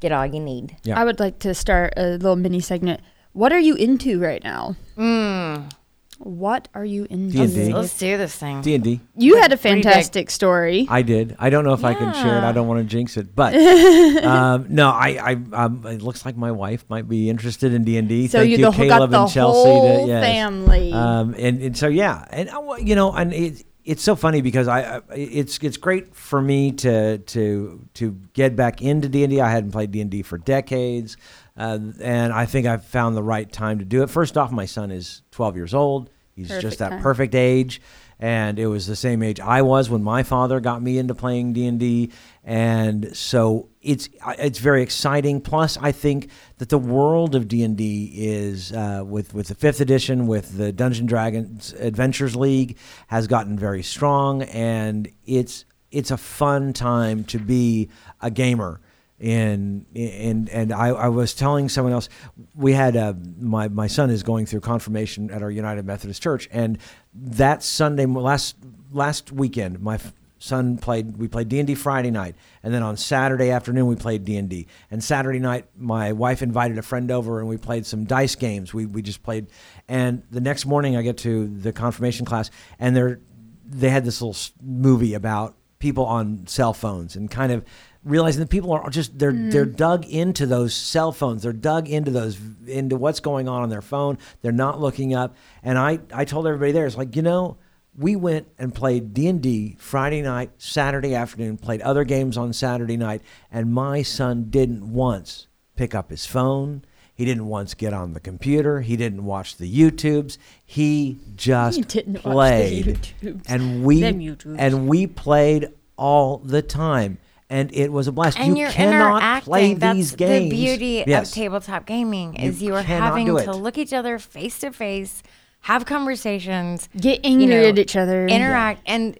get all you need. Yeah. I would like to start a little mini segment. What are you into right now? Mm. What are you into? D&D. Let's do this thing. D and D. You had a What do you think? fantastic story. I did. I don't know if I can share it. I don't want to jinx it, but um, no, I, I, um, it looks like my wife might be interested in D and D. So Thank you you, the whole- got Caleb the and Chelsea. whole to, yes. family. Um, and, and so yeah, and uh, well, you know, and it, it's so funny because I, I it's it's great for me to to to get back into D and D. I hadn't played D and D for decades, uh, and I think I've found the right time to do it. First off, my son is 12 years old. He's Perfect just that time. perfect age and it was the same age I was when my father got me into playing D&D and so it's it's very exciting. Plus I think that the world of D&D is uh, with with the 5th edition with the Dungeon Dragons Adventurers League has gotten very strong. And it's it's a fun time to be a gamer. And and and I, I was telling someone else we had uh, my my son is going through confirmation at our United Methodist Church. And that Sunday last last weekend my son played we played D&D Friday night and then on Saturday afternoon we played D&D and Saturday night my wife invited a friend over and we played some dice games. We we just played and the next morning I get to the confirmation class and they're they had this little movie about people on cell phones and kind of realizing that people are just they're mm-hmm. they're dug into those cell phones. They're dug into those into what's going on on their phone. They're not looking up. And i i told everybody there it's like you know we went and played d&d friday night saturday afternoon played other games on saturday night and my son didn't once pick up his phone. He didn't once get on the computer. He didn't watch the youtubes. He just He didn't watch the played. YouTubes. and we and we played all the time and it was a blast And you you're cannot interacting. play That's these games the beauty Yes. of tabletop gaming is you are having to look each other face to face, have conversations, Get angry know, at each other. interact, and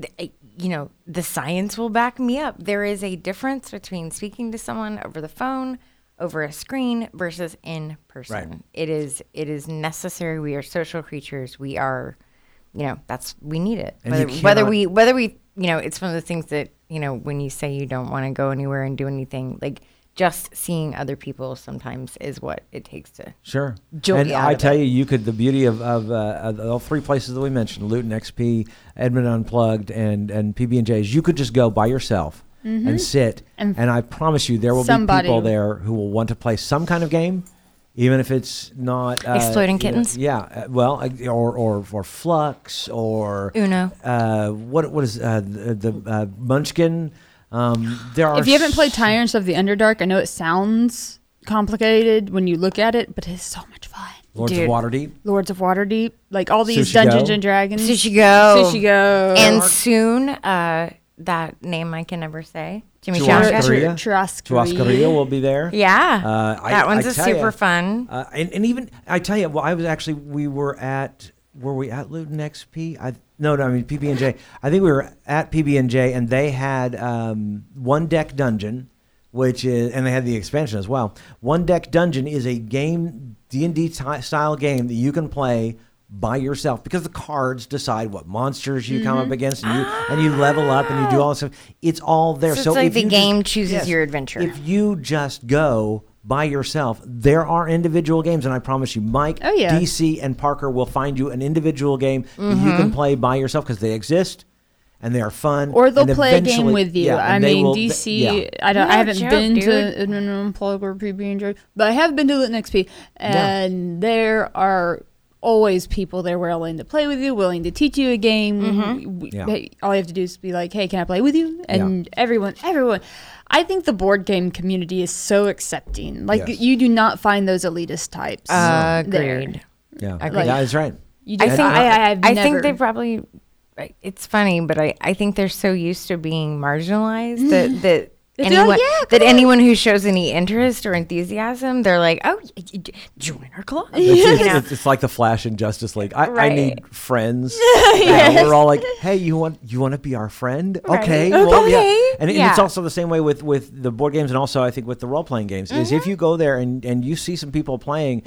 th- you know the science will back me up. There is a difference between speaking to someone over the phone, over a screen, versus in person. Right. It is it is necessary. We are social creatures. We are, you know, that's we need it. And Whether, whether we whether we you know it's one of the things that you know when you say you don't want to go anywhere and do anything like just seeing other people sometimes is what it takes to. Sure. And I tell it. you, you could the beauty of of, uh, of all three places that we mentioned, Luton XP, Edmond Unplugged, and and PB and J's. You could just go by yourself and sit, and, And I promise you, there will be people there who will want to play some kind of game. Even if it's not uh, Exploding you know, Kittens? yeah. uh, Well, uh, or or or Fluxx or Uno. Uh, what what is uh, the, the uh, Munchkin? Um, there are If you haven't played s- Tyrants of the Underdark, I know it sounds complicated when you look at it, but it's so much fun. Lords Dude. of Waterdeep. Lords of Waterdeep, like all these Sushi Dungeons Go? and Dragons. Sushi Go. Sushi Go. And soon, uh, that name I can never say. Jimmy Churrascaria? Shaka. Churrascaria Churrascaria. will be there. Yeah. Uh, I- that one's I a super ya, fun. Uh, and, and even I tell you, well, I was actually we were at were we at Luton XP? I no, no, I mean PB and J. I think we were at PB and J, and they had um, one deck dungeon, which is and they had the expansion as well. One deck dungeon is a game D and D style game that you can play by yourself because the cards decide what monsters you come up against and you and you level up and you do all this stuff it's all there So it's like if the you game chooses your adventure. if you just go by yourself, there are individual games, and I promise you, Mike, Oh, yeah. DC, and Parker will find you an individual game that you Mm-hmm. can play by yourself because they exist and they are fun. Or they'll and play a game with you. yeah, I mean, will- DC. yeah. I don't. I haven't joke, been dude. to Edmond Unplug or PB and J, but I have been to Luton XP, and there are always people there willing to play with you, willing to teach you a game. Mm-hmm. We- Yeah. hey, All you have to do is be like, "Hey, can I play with you?" And everyone, everyone. I think the board game community is so accepting. Like Yes. you do not find those elitist types. there. Agreed. Yeah, Agreed. yeah, that's right. You I think I, I, have I never, think they probably. It's funny, but I, I think they're so used to being marginalized that that They feel anyone like, "Yeah, that on." anyone who shows any interest or enthusiasm, they're like, oh, y- y- j- join our club. It's, You it's, know? it's, it's like the Flash and Justice League. I, I need friends. Yeah, we're all like, hey, you want you want to be our friend? Right. Okay, well, yeah. Okay. And, and it's also the same way with with the board games, and also I think with the role playing games. Is Mm-hmm. if you go there and, and you see some people playing,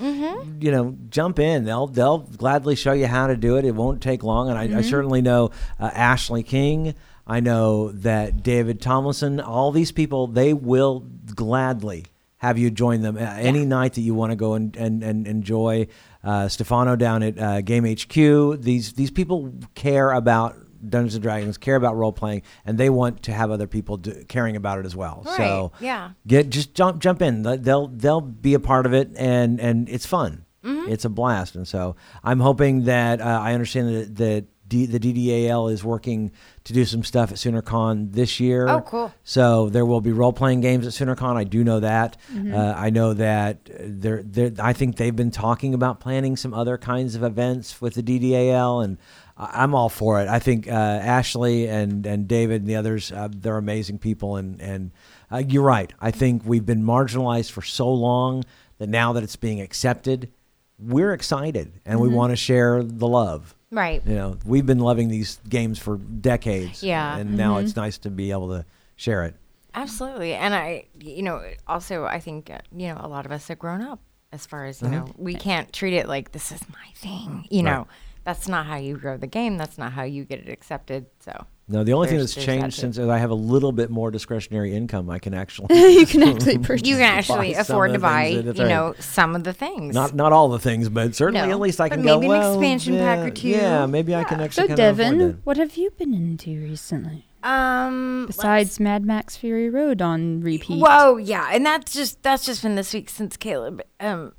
you know, jump in. They'll they'll gladly show you how to do it. It won't take long. And I, Mm-hmm. I certainly know uh, Ashley King. I know that David Tomlinson. All these people, they will gladly have you join them uh, any night that you want to go and, and, and enjoy. Uh, Stefano down at uh, Game HQ. These these people care about Dungeons and Dragons, care about role playing, and they want to have other people do, caring about it as well. So Right, yeah. get just jump jump in. They'll they'll be a part of it, and and it's fun. Mm-hmm. It's a blast, and so I'm hoping that uh, I understand that that D, the DDAL is working to do some stuff at SoonerCon this year. Oh, cool. So there will be role playing games at SoonerCon. I do know that. Mm-hmm. Uh, I know that they're, they're, I think they've been talking about planning some other kinds of events with the DDAL, and I'm all for it. I think uh, Ashley and, and David and the others, uh, they're amazing people, and and uh, you're right. I think we've been marginalized for so long that now that it's being accepted, we're excited and Mm-hmm. we want to share the love. Right. You know, we've been loving these games for decades. Yeah. and now it's nice to be able to share it. Absolutely. And I, you know, also I think, uh, you know, a lot of us have grown up as far as, you know, we can't treat it like this is my thing. You Right. know, that's not how you grow the game. That's not how you get it accepted. So, No, the only thing that's there's that changed since is I have a little bit more discretionary income. I can actually you can actually purchase. you can actually afford to buy, you that- know, some of the things. not not all the things, but certainly No, at least I but can go. maybe an well, expansion pack or two. Yeah, maybe I can So actually kind of Devin, what have you been into recently? um, Besides Mad Max Fury Road on repeat. Whoa, yeah, and that's just that's just been this week since Caleb um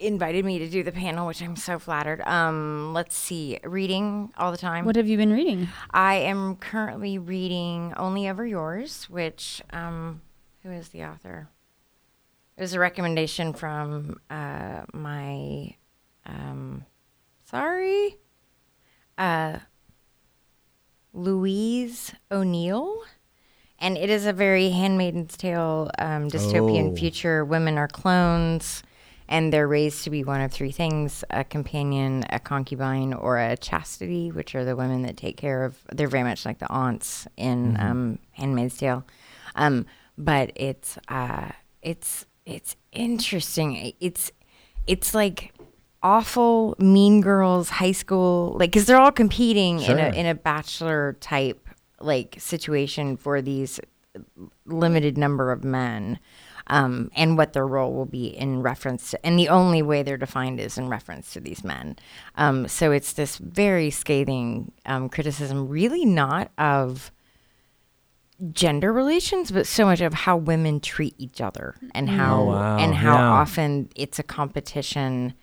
invited me to do the panel, which I'm so flattered. Um, let's see, reading all the time. What have you been reading? I am currently reading Only Ever Yours, which um, who is the author? It was a recommendation from uh, my um, sorry, uh, Louise O'Neill. And it is a very handmaiden's Tale um, dystopian Oh. future. Women are clones, and they're raised to be one of three things a companion, a concubine, or a chastity, which are the women that take care of. They're very much like the aunts in um, Handmaid's Tale. Um, but it's uh, it's it's interesting. It's it's like awful Mean Girls high school, like because they're all competing in a in a bachelor type like situation for these limited number of men. Um, and what their role will be in reference to, and the only way they're defined is in reference to these men. Um, so it's this very scathing um, criticism, really not of gender relations, but so much of how women treat each other and how Oh, wow. and how Yeah. often it's a competition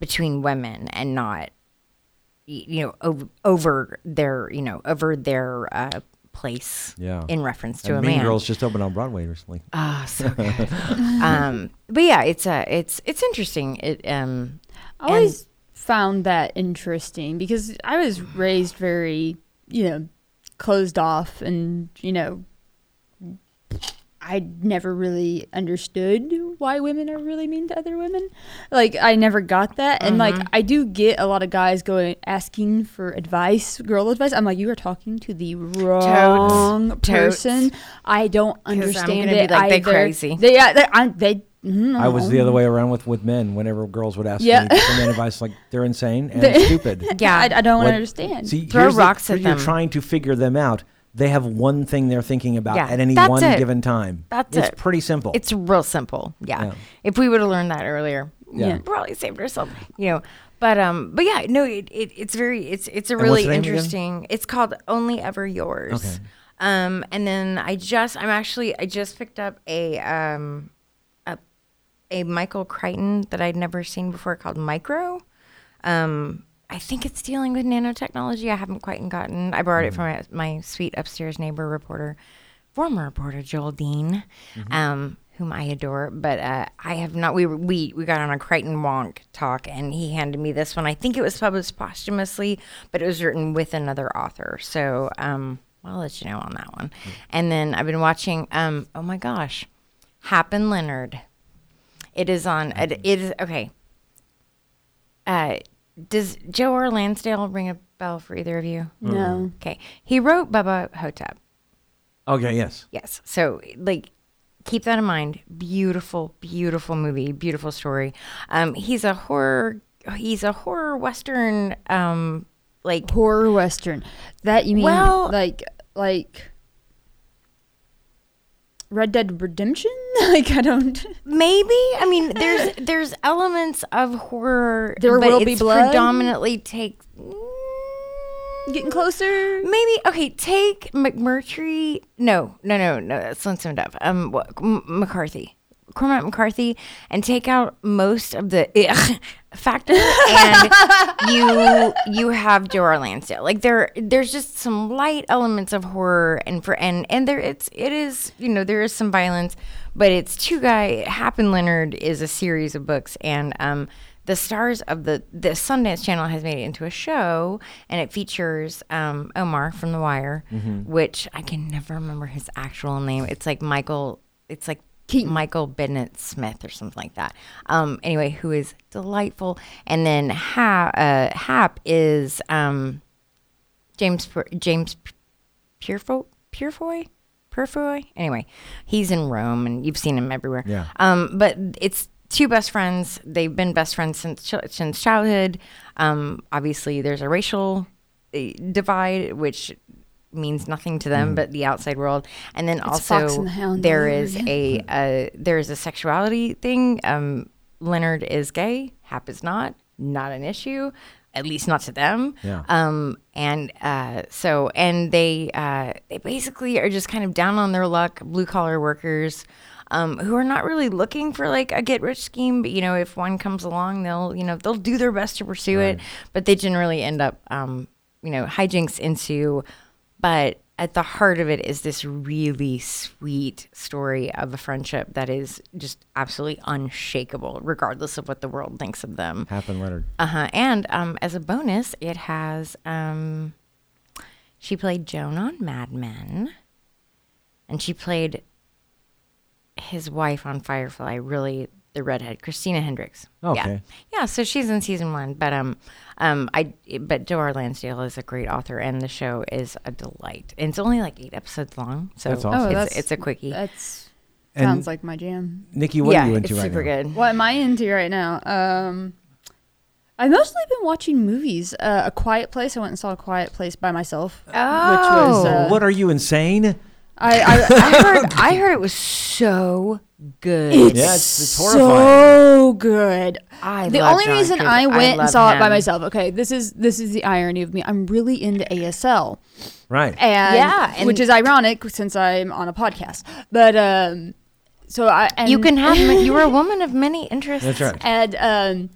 between women and not you know over, over their you know over their uh, place Yeah. in reference to And a mean man. Girls just opened on Broadway recently. Ah, so good. um, but yeah, it's uh, it's it's interesting. It um, I always found that interesting because I was raised very, you know, closed off and, you know, I never really understood why women are really mean to other women. Like I never got that. And like I do get a lot of guys going asking for advice, girl advice. I'm like, you are talking to the wrong Totes. person. I don't I'm understand gonna be it like, they either. crazy. They, yeah, they, I, they mm, I was the other way around with, with men. Whenever girls would ask Yeah. me for men advice, like they're insane and stupid. yeah, I, I don't What- understand. See, Throw here's the- rocks at here You're them. trying to figure them out. They have one thing they're thinking about Yeah, at any one it. given time. That's it's it. pretty simple. it's real simple. Yeah. Yeah. If we would have learned that earlier, Yeah. probably saved ourselves. You know. But um, but yeah, no, it, it it's very it's it's a really name again? interesting. It's called Only Ever Yours. Okay. Um, and then I just I'm actually I just picked up a um a a Michael Crichton that I'd never seen before called Micro. Um, I think it's dealing with nanotechnology. I haven't quite gotten. I borrowed it from my, my sweet upstairs neighbor reporter, former reporter Joel Dean, um, whom I adore. But uh, I have not. We we we got on a Crichton Wonk talk, and he handed me this one. I think it was published posthumously, but it was written with another author. So um, I'll let you know on that one. And then I've been watching. Um, oh my gosh, Hap and Leonard. It is on. It, it is okay. Uh, does Joe R. Lansdale ring a bell for either of you? no. Okay, he wrote Bubba Ho-Tep. okay, yes. Yes, so like keep that in mind. Beautiful, beautiful movie, beautiful story. Um, he's a horror. He's a horror western. Um, like horror western. That you mean Well- like like Red Dead Redemption? like I don't. Maybe. I mean, there's there's elements of horror. There but will be blood? Predominantly take. Getting closer. Maybe okay. Take McMurtry. No, no, no, no. That's Lonesome Dove. Um, what, M- McCarthy, Cormac McCarthy, and take out most of the ugh factor, and you you have R. Lansdale. Like there, there's just some light elements of horror, and for and and there it's it is you know there is some violence, but it's two guy. Hap and Leonard is a series of books, and um the stars of the the Sundance Channel has made it into a show, and it features um, Omar from The Wire, which I can never remember his actual name. It's like Michael. It's like Michael Bennett Smith or something like that. Um, anyway, who is delightful, and then ha- uh, Hap is um, James Pur- James Purefoy Purefoy Purefoy. Anyway, he's in Rome, and you've seen him everywhere. Yeah. Um, but it's two best friends. They've been best friends since ch- since childhood. Um, obviously, there's a racial uh, divide, which means nothing to them but the outside world. And then Fox also the there over a uh, there is a sexuality thing. Um, Leonard is gay. Hap is not. Not an issue. At least not to them. Yeah. Um, and uh, so, and they uh, they basically are just kind of down on their luck, blue collar workers, um, who are not really looking for like a get rich scheme. But you know, if one comes along, they'll you know they'll do their best to pursue it, but they generally end up um, you know hijinks into. But at the heart of it is this really sweet story of a friendship that is just absolutely unshakable, regardless of what the world thinks of them. Hap and Leonard. Uh huh. And um, as a bonus, it has um, she played Joan on Mad Men, and she played his wife on Firefly. Really, the redhead, Christina Hendricks. Okay. Yeah. Yeah. So she's in season one, but um, um, I but Joe R. Lansdale is a great author, and the show is a delight. And it's only like eight episodes long, so That's awesome. Oh, it's, that's it's a quickie. That's And- sounds like my jam. Nikki, what yeah, are you into it's right super now? good. What am I into right now? Um, I've mostly been watching movies. Uh, a Quiet Place. I went and saw A Quiet Place by myself, which was Oh. uh, what are you insane? I, I I heard I heard it was so good. It's, Yeah, it's- it's horrifying. so good. I the love only John reason Krasinski. I went and love saw it by myself. Okay, this is this is the irony of me. I'm really into ASL, Right. and Yeah, and- which is ironic since I'm on a podcast. But um, so I and You can have. you are a woman of many interests. That's right. and um,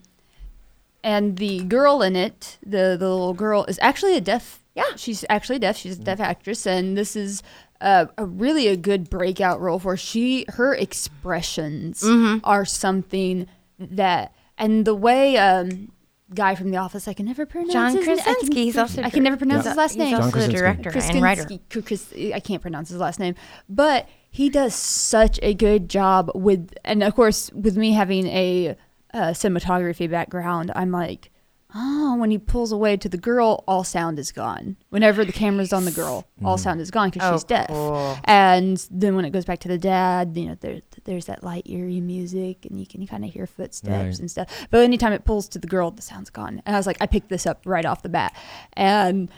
and the girl in it, the the little girl, is actually a deaf. Yeah. she's actually deaf. She's a deaf actress, and this is uh, a really a good breakout role for she. Her expressions Mm-hmm. are something that, and the way um, guy from The Office, I can never pronounce John his, I can- Krasinski. He's also I can never pronounce he's his last he's name. also John the Krasinski. director and writer. Krasinski- I can't pronounce his last name, but he does such a good job with, and of course, with me having a uh, cinematography background, I'm like, oh, when he pulls away to the girl, all sound is gone. Whenever the camera's on the girl, all mm. sound is gone because Oh, she's deaf. cool. And then when it goes back to the dad, you know, there, there's that light eerie music, and you can kind of hear footsteps Right. and stuff. But anytime it pulls to the girl, the sound's gone. And I was like, I picked this up right off the bat, and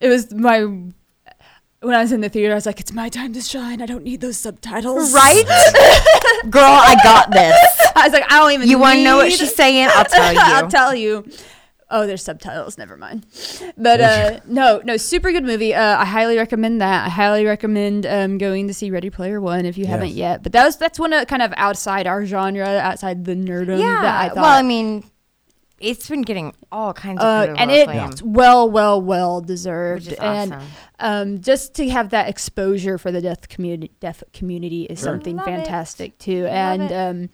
it was my when I was in the theater, I was like, "It's my time to shine. I don't need those subtitles." Right, girl, I got this. I was like, "I don't even." You want to know what she's saying? I'll tell you. I'll tell you. Oh, there's subtitles. Never mind. But uh, no, no, super good movie. Uh, I highly recommend that. I highly recommend um, going to see Ready Player One if you haven't yet. But that was that's one of kind of outside our genre, outside the nerdom. yeah. that I thought. well, I mean, it's been getting all kinds of uh, and it- acclaim, it's well, well, well deserved. which is and awesome. um, just to have that exposure for the deaf community, deaf community is Sure. something Love it. fantastic too. Love and it. um,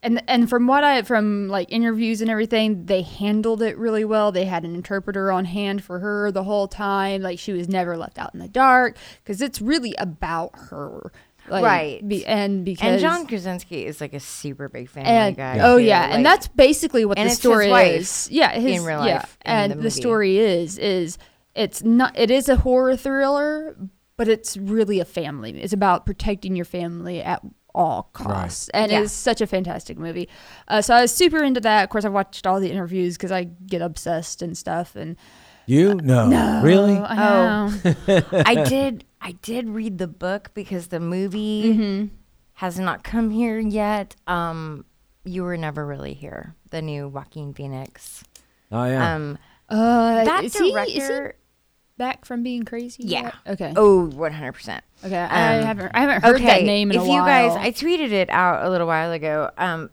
and and from what I from like interviews and everything, they handled it really well. They had an interpreter on hand for her the whole time. Like she was never left out in the dark because it's really about her. Like, Right. Be, and because And John Krasinski is like a super big fan and guy. oh yeah, Like, and that's basically what and the it's his story wife is. Yeah, his, in real yeah, life in and the the, story is is it's not it is a horror thriller, but it's really a family. It's about protecting your family at all costs, and Yeah. it's such a fantastic movie. Uh, so I was super into that. Of course, I watched all the interviews because I get obsessed and stuff. And You? No. Really? Oh, I know. I did. I did read the book because the movie Mm-hmm. has not come here yet. Um, you were never really here. The new Joaquin Phoenix. Oh, yeah. Um, uh, that is he, director. is he back from being crazy? Yeah. yet? Okay. Oh, one hundred percent. okay. I um, haven't. I haven't heard that name in if a you guys, I tweeted it out a little while ago. Um,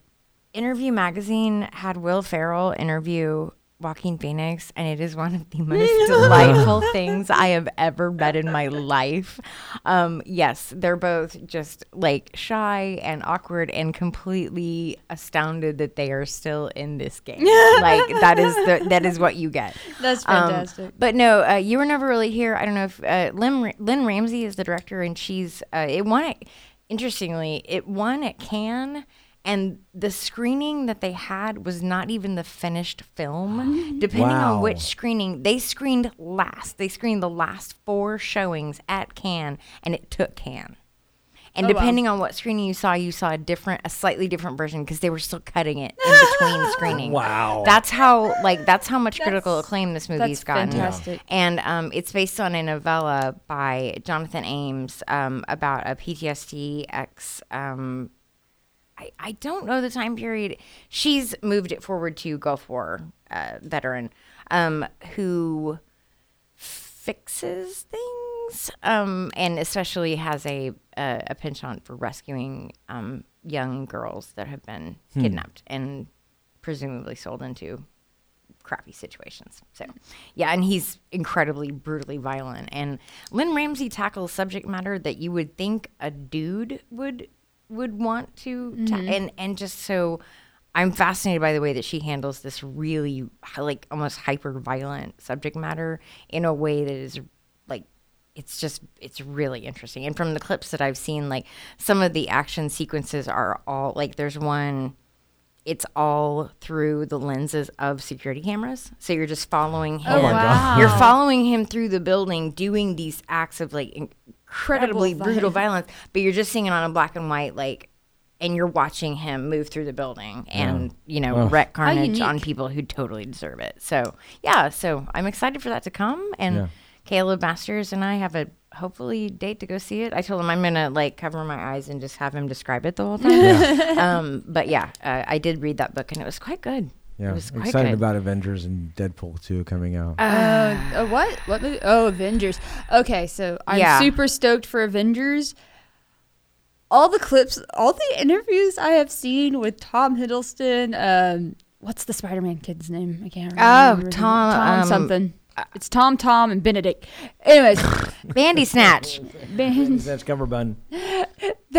Interview Magazine had Will Ferrell interview Joaquin Phoenix, and it is one of the most delightful things I have ever met in my life. Um, yes, they're both just like shy and awkward and completely astounded that they are still in this game. like that is the that is what you get. That's Um, fantastic. but no, uh, you were never really here. I don't know if uh, Lynn, Ra- Lynne Ramsay is the director, and she's uh, it won it. Interestingly, it won at Cannes, and the screening that they had was not even the finished film. Depending Wow. on which screening, they screened last. They screened the last four showings at Cannes, and it took Cannes. And Oh, wow. depending on what screening you saw, you saw a different, a slightly different version because they were still cutting it in between screenings. Wow. That's how, like, that's how much critical acclaim this movie's that's gotten. fantastic. And um, it's based on a novella by Jonathan Ames um, about a PTSD ex. Um, I, I don't know the time period. She's moved it forward to Gulf War uh, veteran um, who fixes things um, and especially has a, a, a penchant for rescuing um, young girls that have been kidnapped and presumably sold into crappy situations. So, yeah, and he's incredibly brutally violent. And Lynne Ramsay tackles subject matter that you would think a dude would would want to, ta- mm-hmm. and and just so. I'm fascinated by the way that she handles this really like almost hyper violent subject matter in a way that is like it's just it's really interesting. And from the clips that I've seen, like some of the action sequences are all like there's one it's all through the lenses of security cameras. So you're just following oh him. Oh, my God. You're following him through the building doing these acts of like incredibly Incredible brutal violence, but you're just seeing it on a black and white like and you're watching him move through the building and you know Oh. wreak carnage on people who totally deserve it. So yeah, so I'm excited for that to come and Yeah. Caleb Masters and I have a hopefully date to go see it. I told him I'm gonna like cover my eyes and just have him describe it the whole time. um, but yeah, uh, I did read that book and it was quite good. Yeah, it was quite excited good. about Avengers and Deadpool 2 coming out. Uh, uh, what? What movie? Oh, Avengers. Okay, so I'm Yeah. super stoked for Avengers. All the clips, all the interviews I have seen with Tom Hiddleston. Um, what's the Spider-Man kid's name? I can't remember. Oh. Tom, Tom um, something. It's Tom, Tom, and Benedict. Anyways, Bandy Snatch. man, That's Cumberbund. they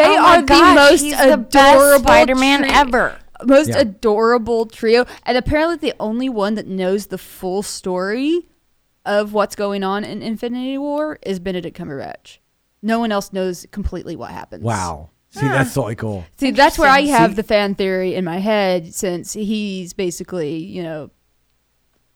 Oh my are the gosh, most he's the best adorable Spider-Man tri- ever. Most Yeah. adorable trio, and apparently the only one that knows the full story of what's going on in Infinity War is Benedict Cumberbatch. No one else knows completely what happens. Wow. See, that's totally cool. See, that's where I have See- the fan theory in my head, since he's basically, you know,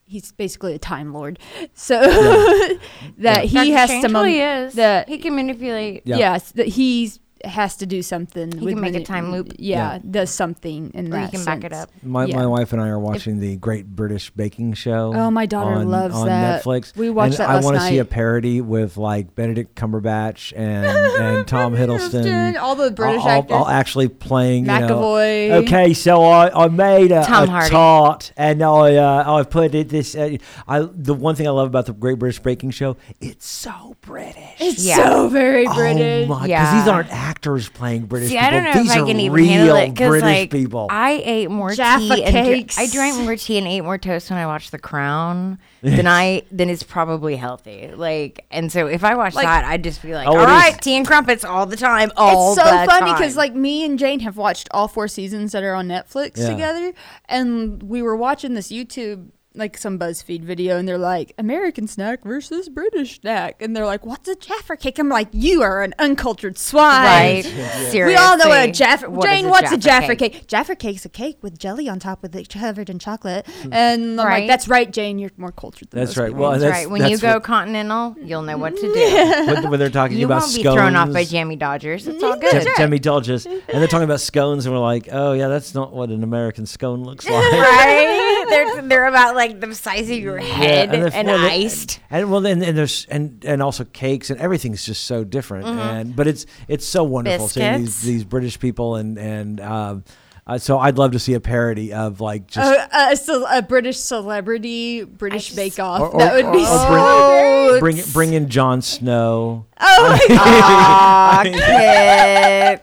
he's basically a time lord. So that he Doctor has Strange? to Well, mon- he is. that he can manipulate. Yeah. yes, that he's has to do something. He with can make a time loop. Yeah, does something in Or that. he can back it up. My, Yeah. my wife and I are watching the Great British Baking Show. Oh, my daughter on, loves on that. Netflix. We watched and that I want to see a parody with like Benedict Cumberbatch and and Tom Hiddleston. all the British all, all- actors. all actually playing. you know, McAvoy. okay, so I, I made a, Tom a tart and I uh, I put it this. Uh, I the one thing I love about the Great British Baking Show, it's so British. It's Yeah. so very British. Oh my! Because Yeah. these aren't actors playing British See, people. I don't know these if I are can even real handle it because, British like, people. I ate more Jaffa tea and. I drank more tea and ate more toast when I watched The Crown than I than is probably healthy. Like, and so if I watch Like- that, I'd just be like, Oh, all it right, is. tea and crumpets all the time, all it's so the funny time. because like me and Jane have watched all four seasons that are on Netflix Yeah. together, and we were watching this YouTube like some BuzzFeed video, and they're like American snack versus British snack, and they're like, "What's a Jaffa cake?" I'm like, "You are an uncultured swine." right? Seriously, We all know what a Jaffa. What is Jane, what's a Jaffa cake? Jaffa cake's a cake with jelly on top with it covered in chocolate. And I'm Right. like, that's right, Jane. You're more cultured than That's most right. people." Well, That's, that's right. When you go what- continental, you'll know what to do. when, when they're talking You about won't be scones, thrown off by jammy dodgers. It's all good. Jem- Jemmy Dulges, and they're talking about scones, and we're like, oh yeah, that's not what an American scone looks like. right? They're they're about like the size of your head and and, the- well, iced. And well, then and there's and and also cakes and everything's just so different. Mm-hmm. And but it's it's so wonderful seeing these these British people and and um, uh, so I'd love to see a parody of like just. Uh, a, ce- a British celebrity British just- Bake Off. Or- or- that would be or so bring- great. Bring bring in Jon Snow. Oh my god! Aw,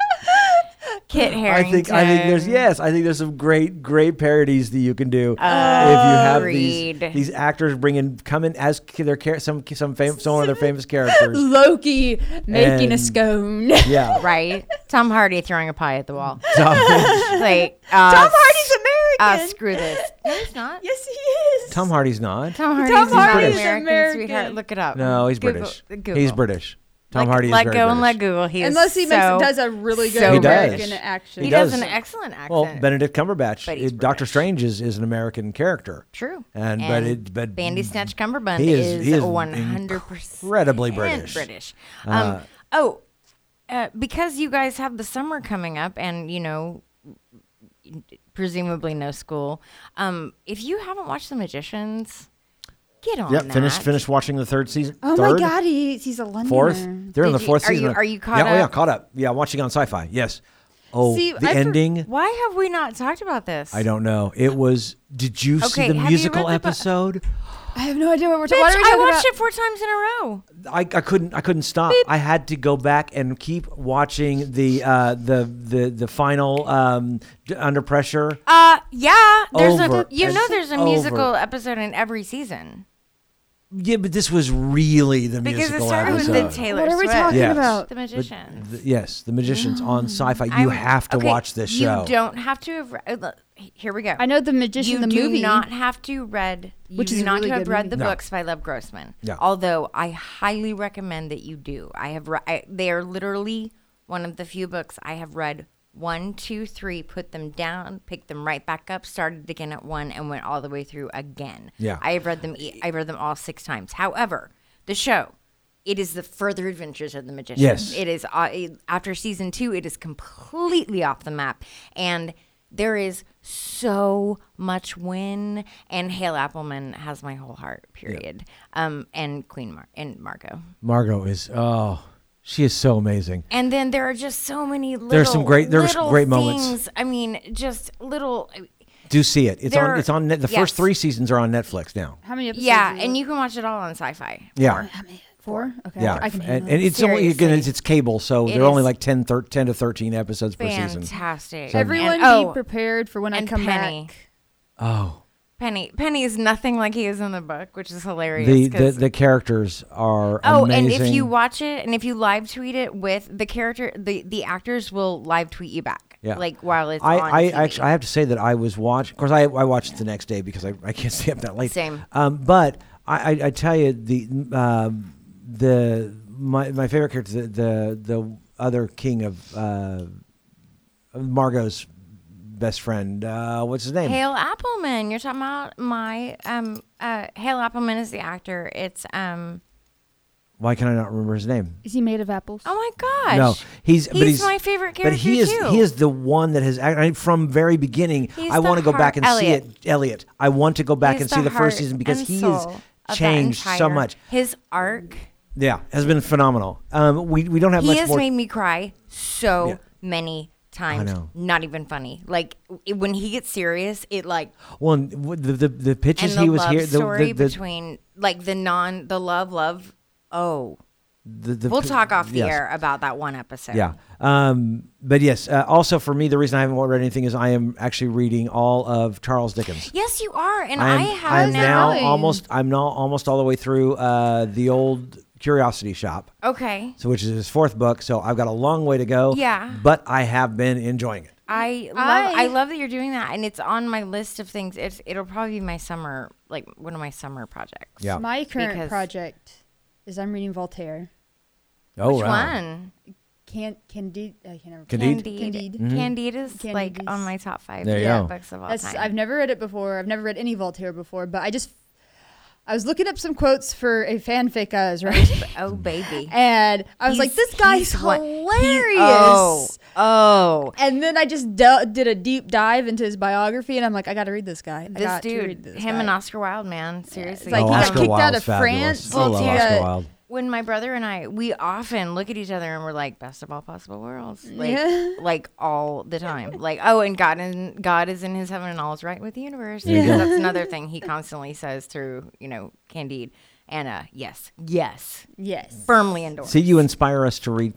Kit. Kit I think I think there's yes I think there's some great great parodies that you can do if you have these these actors bring in come in as their char- some some fam- some of their famous characters. Loki making a scone. Yeah. Right? Tom Hardy throwing a pie at the wall. So- like uh, Tom Hardy's American. Uh, screw this. No, he's not. yes, he is. Tom Hardy's not. Tom Hardy's Tom not Hardy's American, American. sweetheart. Look it up. No, he's Google- British. Google. He's British. Tom Let, Hardy is let very go British. and let Google. He Unless he so, makes, does a really good so He does. American accent. He He does does. an excellent accent. Well, Benedict Cumberbatch, it- Doctor Strange is, is an American character. True. And, but it but Bandy Snatch Cumberbund he is- is, 100% incredibly British. British. Uh, Um, oh, uh, because you guys have the summer coming up and, you know, presumably no school, um, if you haven't watched The Magicians, get on Yep, that. finished finished watching the third season. Oh third, my God, he, he's a Londoner. fourth. They're in Did the you- fourth are you- season. are you caught yeah, Oh yeah, up? caught up. Yeah, watching on Syfy. Yes. Oh, See, the I for- ending. Why have we not talked about this? I don't know. It was. Did you see the musical read the bu- episode? I have no idea what we're Bitch, talking about. I watched it four times in a row. I, I couldn't I couldn't stop. I had to go back and keep watching the uh, the the the final um, D- Under Pressure. Uh, yeah. There's Over a you and know there's a over. musical episode in every season Yeah, but this was really the because it musical started episode. with the Taylor What are we Swift. talking Yes. about? The But Magicians. th- yes, the Magicians on Syfy. You I'm- have to okay, watch this show. You don't have to have. Re- uh, look, here we go. I know the magician, you the do movie. not have to read. You Which do is a not really to have good read movie. the No. books by Lev Grossman. Yeah. Although I highly recommend that you do. I have. Re- I, they are literally one of the few books I have read. One, two, three. Put them down. Picked them right back up. Started again at one and went all the way through again. Yeah. I have read them. I've read them all six times. However, the show. It is the further adventures of the magician. Yes. It is uh, it- after season two. It is completely off the map, and there is so much win, and Hale Appleman has my whole heart. Period. Um, and Queen Mar- and Margot. Margot is oh, she is so amazing. And then there are just so many little. There's some great- there's little great moments. things. I mean, just little. Do see it. It's There- on. It's on. Net, the yes. first three seasons are on Netflix now. How many episodes? Yeah, and you can watch it all on Syfy. Yeah. How many? Four. Okay. Yeah, I can and, and it's only again it's, it's cable, so It they're only like 10, thir- 10 to thirteen episodes per season. Fantastic. Everyone And- oh, be prepared for when I come Penny. back. Oh, Penny. Penny is nothing like he is in the book, which is hilarious. the, the the characters are Oh, amazing. and if you watch it and if you live tweet it with the character, the the actors will live tweet you back. Yeah. Like while it's I, on I TV. actually I have to say that I was watching. Of course, I I watched it the next day because I, I can't stay up that late. Same. Um, but I, I, I tell you the um, the my my favorite character the the, the other king of uh, Margot's best friend. Uh, what's his name? Hale Appleman. You're talking about my um uh Hale Appleman is the actor. It's um Why can I not remember his name? Is he made of apples? oh my gosh. No, he's, but He's he's my favorite character But he is too. he is the one that has act- I, from very beginning. He's I want to the go back and heart- see it, Eliot. I want to go back He's and see the first season because he soul has of that changed so much. His arc. Yeah, has been phenomenal. Um, we we don't have He much has more. made me cry so Yeah. many times. know. Not even funny. Like it, when he gets serious, it like well, and w- the the, the and pitches the he was love here. The, story the, the, between like the non the love love. Oh, the, the, we'll talk off the yes. air about that one episode. Yeah. Um, but yes, uh, also for me, the reason I haven't read anything is I am actually reading all of Charles Dickens. Yes, you are, and I'm, I have I'm now Really? almost I'm now almost all the way through uh, the old Curiosity Shop. Okay. so which is his fourth book. So I've got a long way to go. Yeah. but I have been enjoying it. I love I, I- love that you're doing that, and it's on my list of things. It's it'll probably be my summer, like one of my summer projects. Yeah. My current Because- project is I'm reading Voltaire. Oh Which wow. one? Can Candide? I can't remember. Candide? Candide. Candide. Mm-hmm. Candide is like on my top five There you favorite go. books of all That's, time. I've never read it before. I've never read any Voltaire before, but I just I was looking up some quotes for a fanfic I was writing, oh, oh baby, and I was like, "This guy's oh, hilarious." he's- oh, oh, And then I just de- did a deep dive into his biography, and I'm like, I got to read this guy. I this got to dude, read this him guy. and Oscar Wilde, man, seriously. It's like oh, he got Oscar kicked out of fabulous. France. I love Oscar Wilde. When my brother and I, we often look at each other and we're like, best of all possible worlds, like, Yeah. like all the time. Like, oh, and God and God is in His heaven and all is right with the universe. you Because go. That's another thing he constantly says through, you know, Candide. And uh, yes, yes, Yes. firmly endorsed. See, you inspire us to read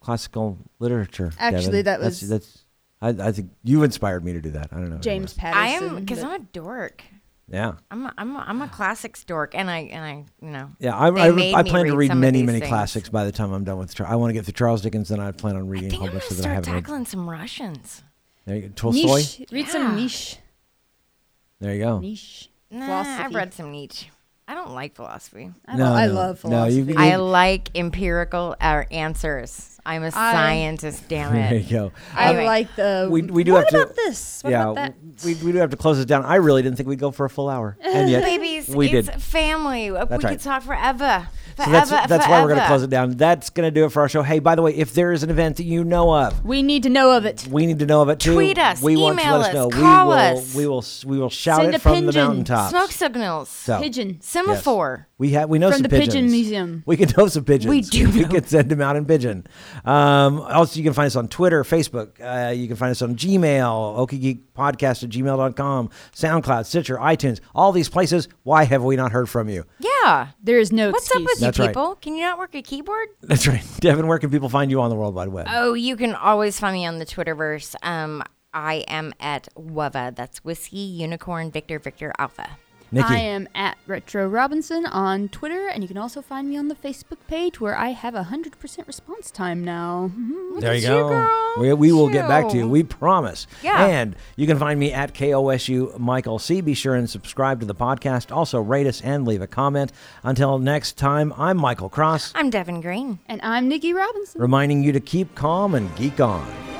classical literature. Actually, Devin. that that's, was- that's. I, I think you inspired me to do that. I don't know. James I Patterson. am because I'm a dork. Yeah. I'm a, I'm a, I'm a classics dork, and I and I you know Yeah, I, I, made I me plan to read read some of many, many things. classics by the time I'm done with. Char- I want to get through Charles Dickens, then I plan on I reading a think whole I'm gonna that I start haven't read. tackling some Russians. There you go. Tolstoy. niche. Read some Yeah. niche. There you go. Niche. Nah, Philosophy. I've read some Nietzsche. I don't like philosophy. I, No, lo- I no. love No, you- philosophy. you- I like empirical uh, answers. I'm a I- scientist, damn it. There you go. I Anyway. like the. We- we do what have to- about this? What yeah, about that? we, we do have to close this down. I really didn't think we'd go for a full hour, and yet Babies, we it's did. family. we That's could talk forever. So that's that's why we're going to close it down. That's going to do it for our show. Hey, by the way, if there is an event that you know of, We need to know of it. we need to know of it too. Tweet us, We want to email let us us, know. call we will, us. We will. We will shout Send it from the mountaintops. Smoke signals. So Pigeon. Semaphore. we have. We know some pigeons. From some the pigeons. Pigeon Museum. We can know some pigeons. We do We know. can send them out in pigeon. Um, also, you can find us on Twitter, Facebook. Uh, you can find us on Gmail, okiegeekpodcast at gmail.com, SoundCloud, Stitcher, iTunes, all these places. Why have we not heard from you? Yeah. There is no What's excuse. up with That's you right. Can you not work a keyboard? That's right. Devin, where can people find you on the World Wide Web? Oh, you can always find me on the Twitterverse. Um, I am at WUVA. That's Whiskey Unicorn Victor Victor Alpha. Nikki. I am at Retro Robinson on Twitter, and you can also find me on the Facebook page where I have a 100% response time now. Mhm. There you go. you, girl. We, we will get back to you. You. We promise. Yeah. And you can find me at KOSU Michael C. Be sure and subscribe to the podcast. Also, rate us and leave a comment. Until next time, I'm Michael Cross, I'm Devin Green. And I'm Nikki Robinson. reminding you to keep calm and geek on.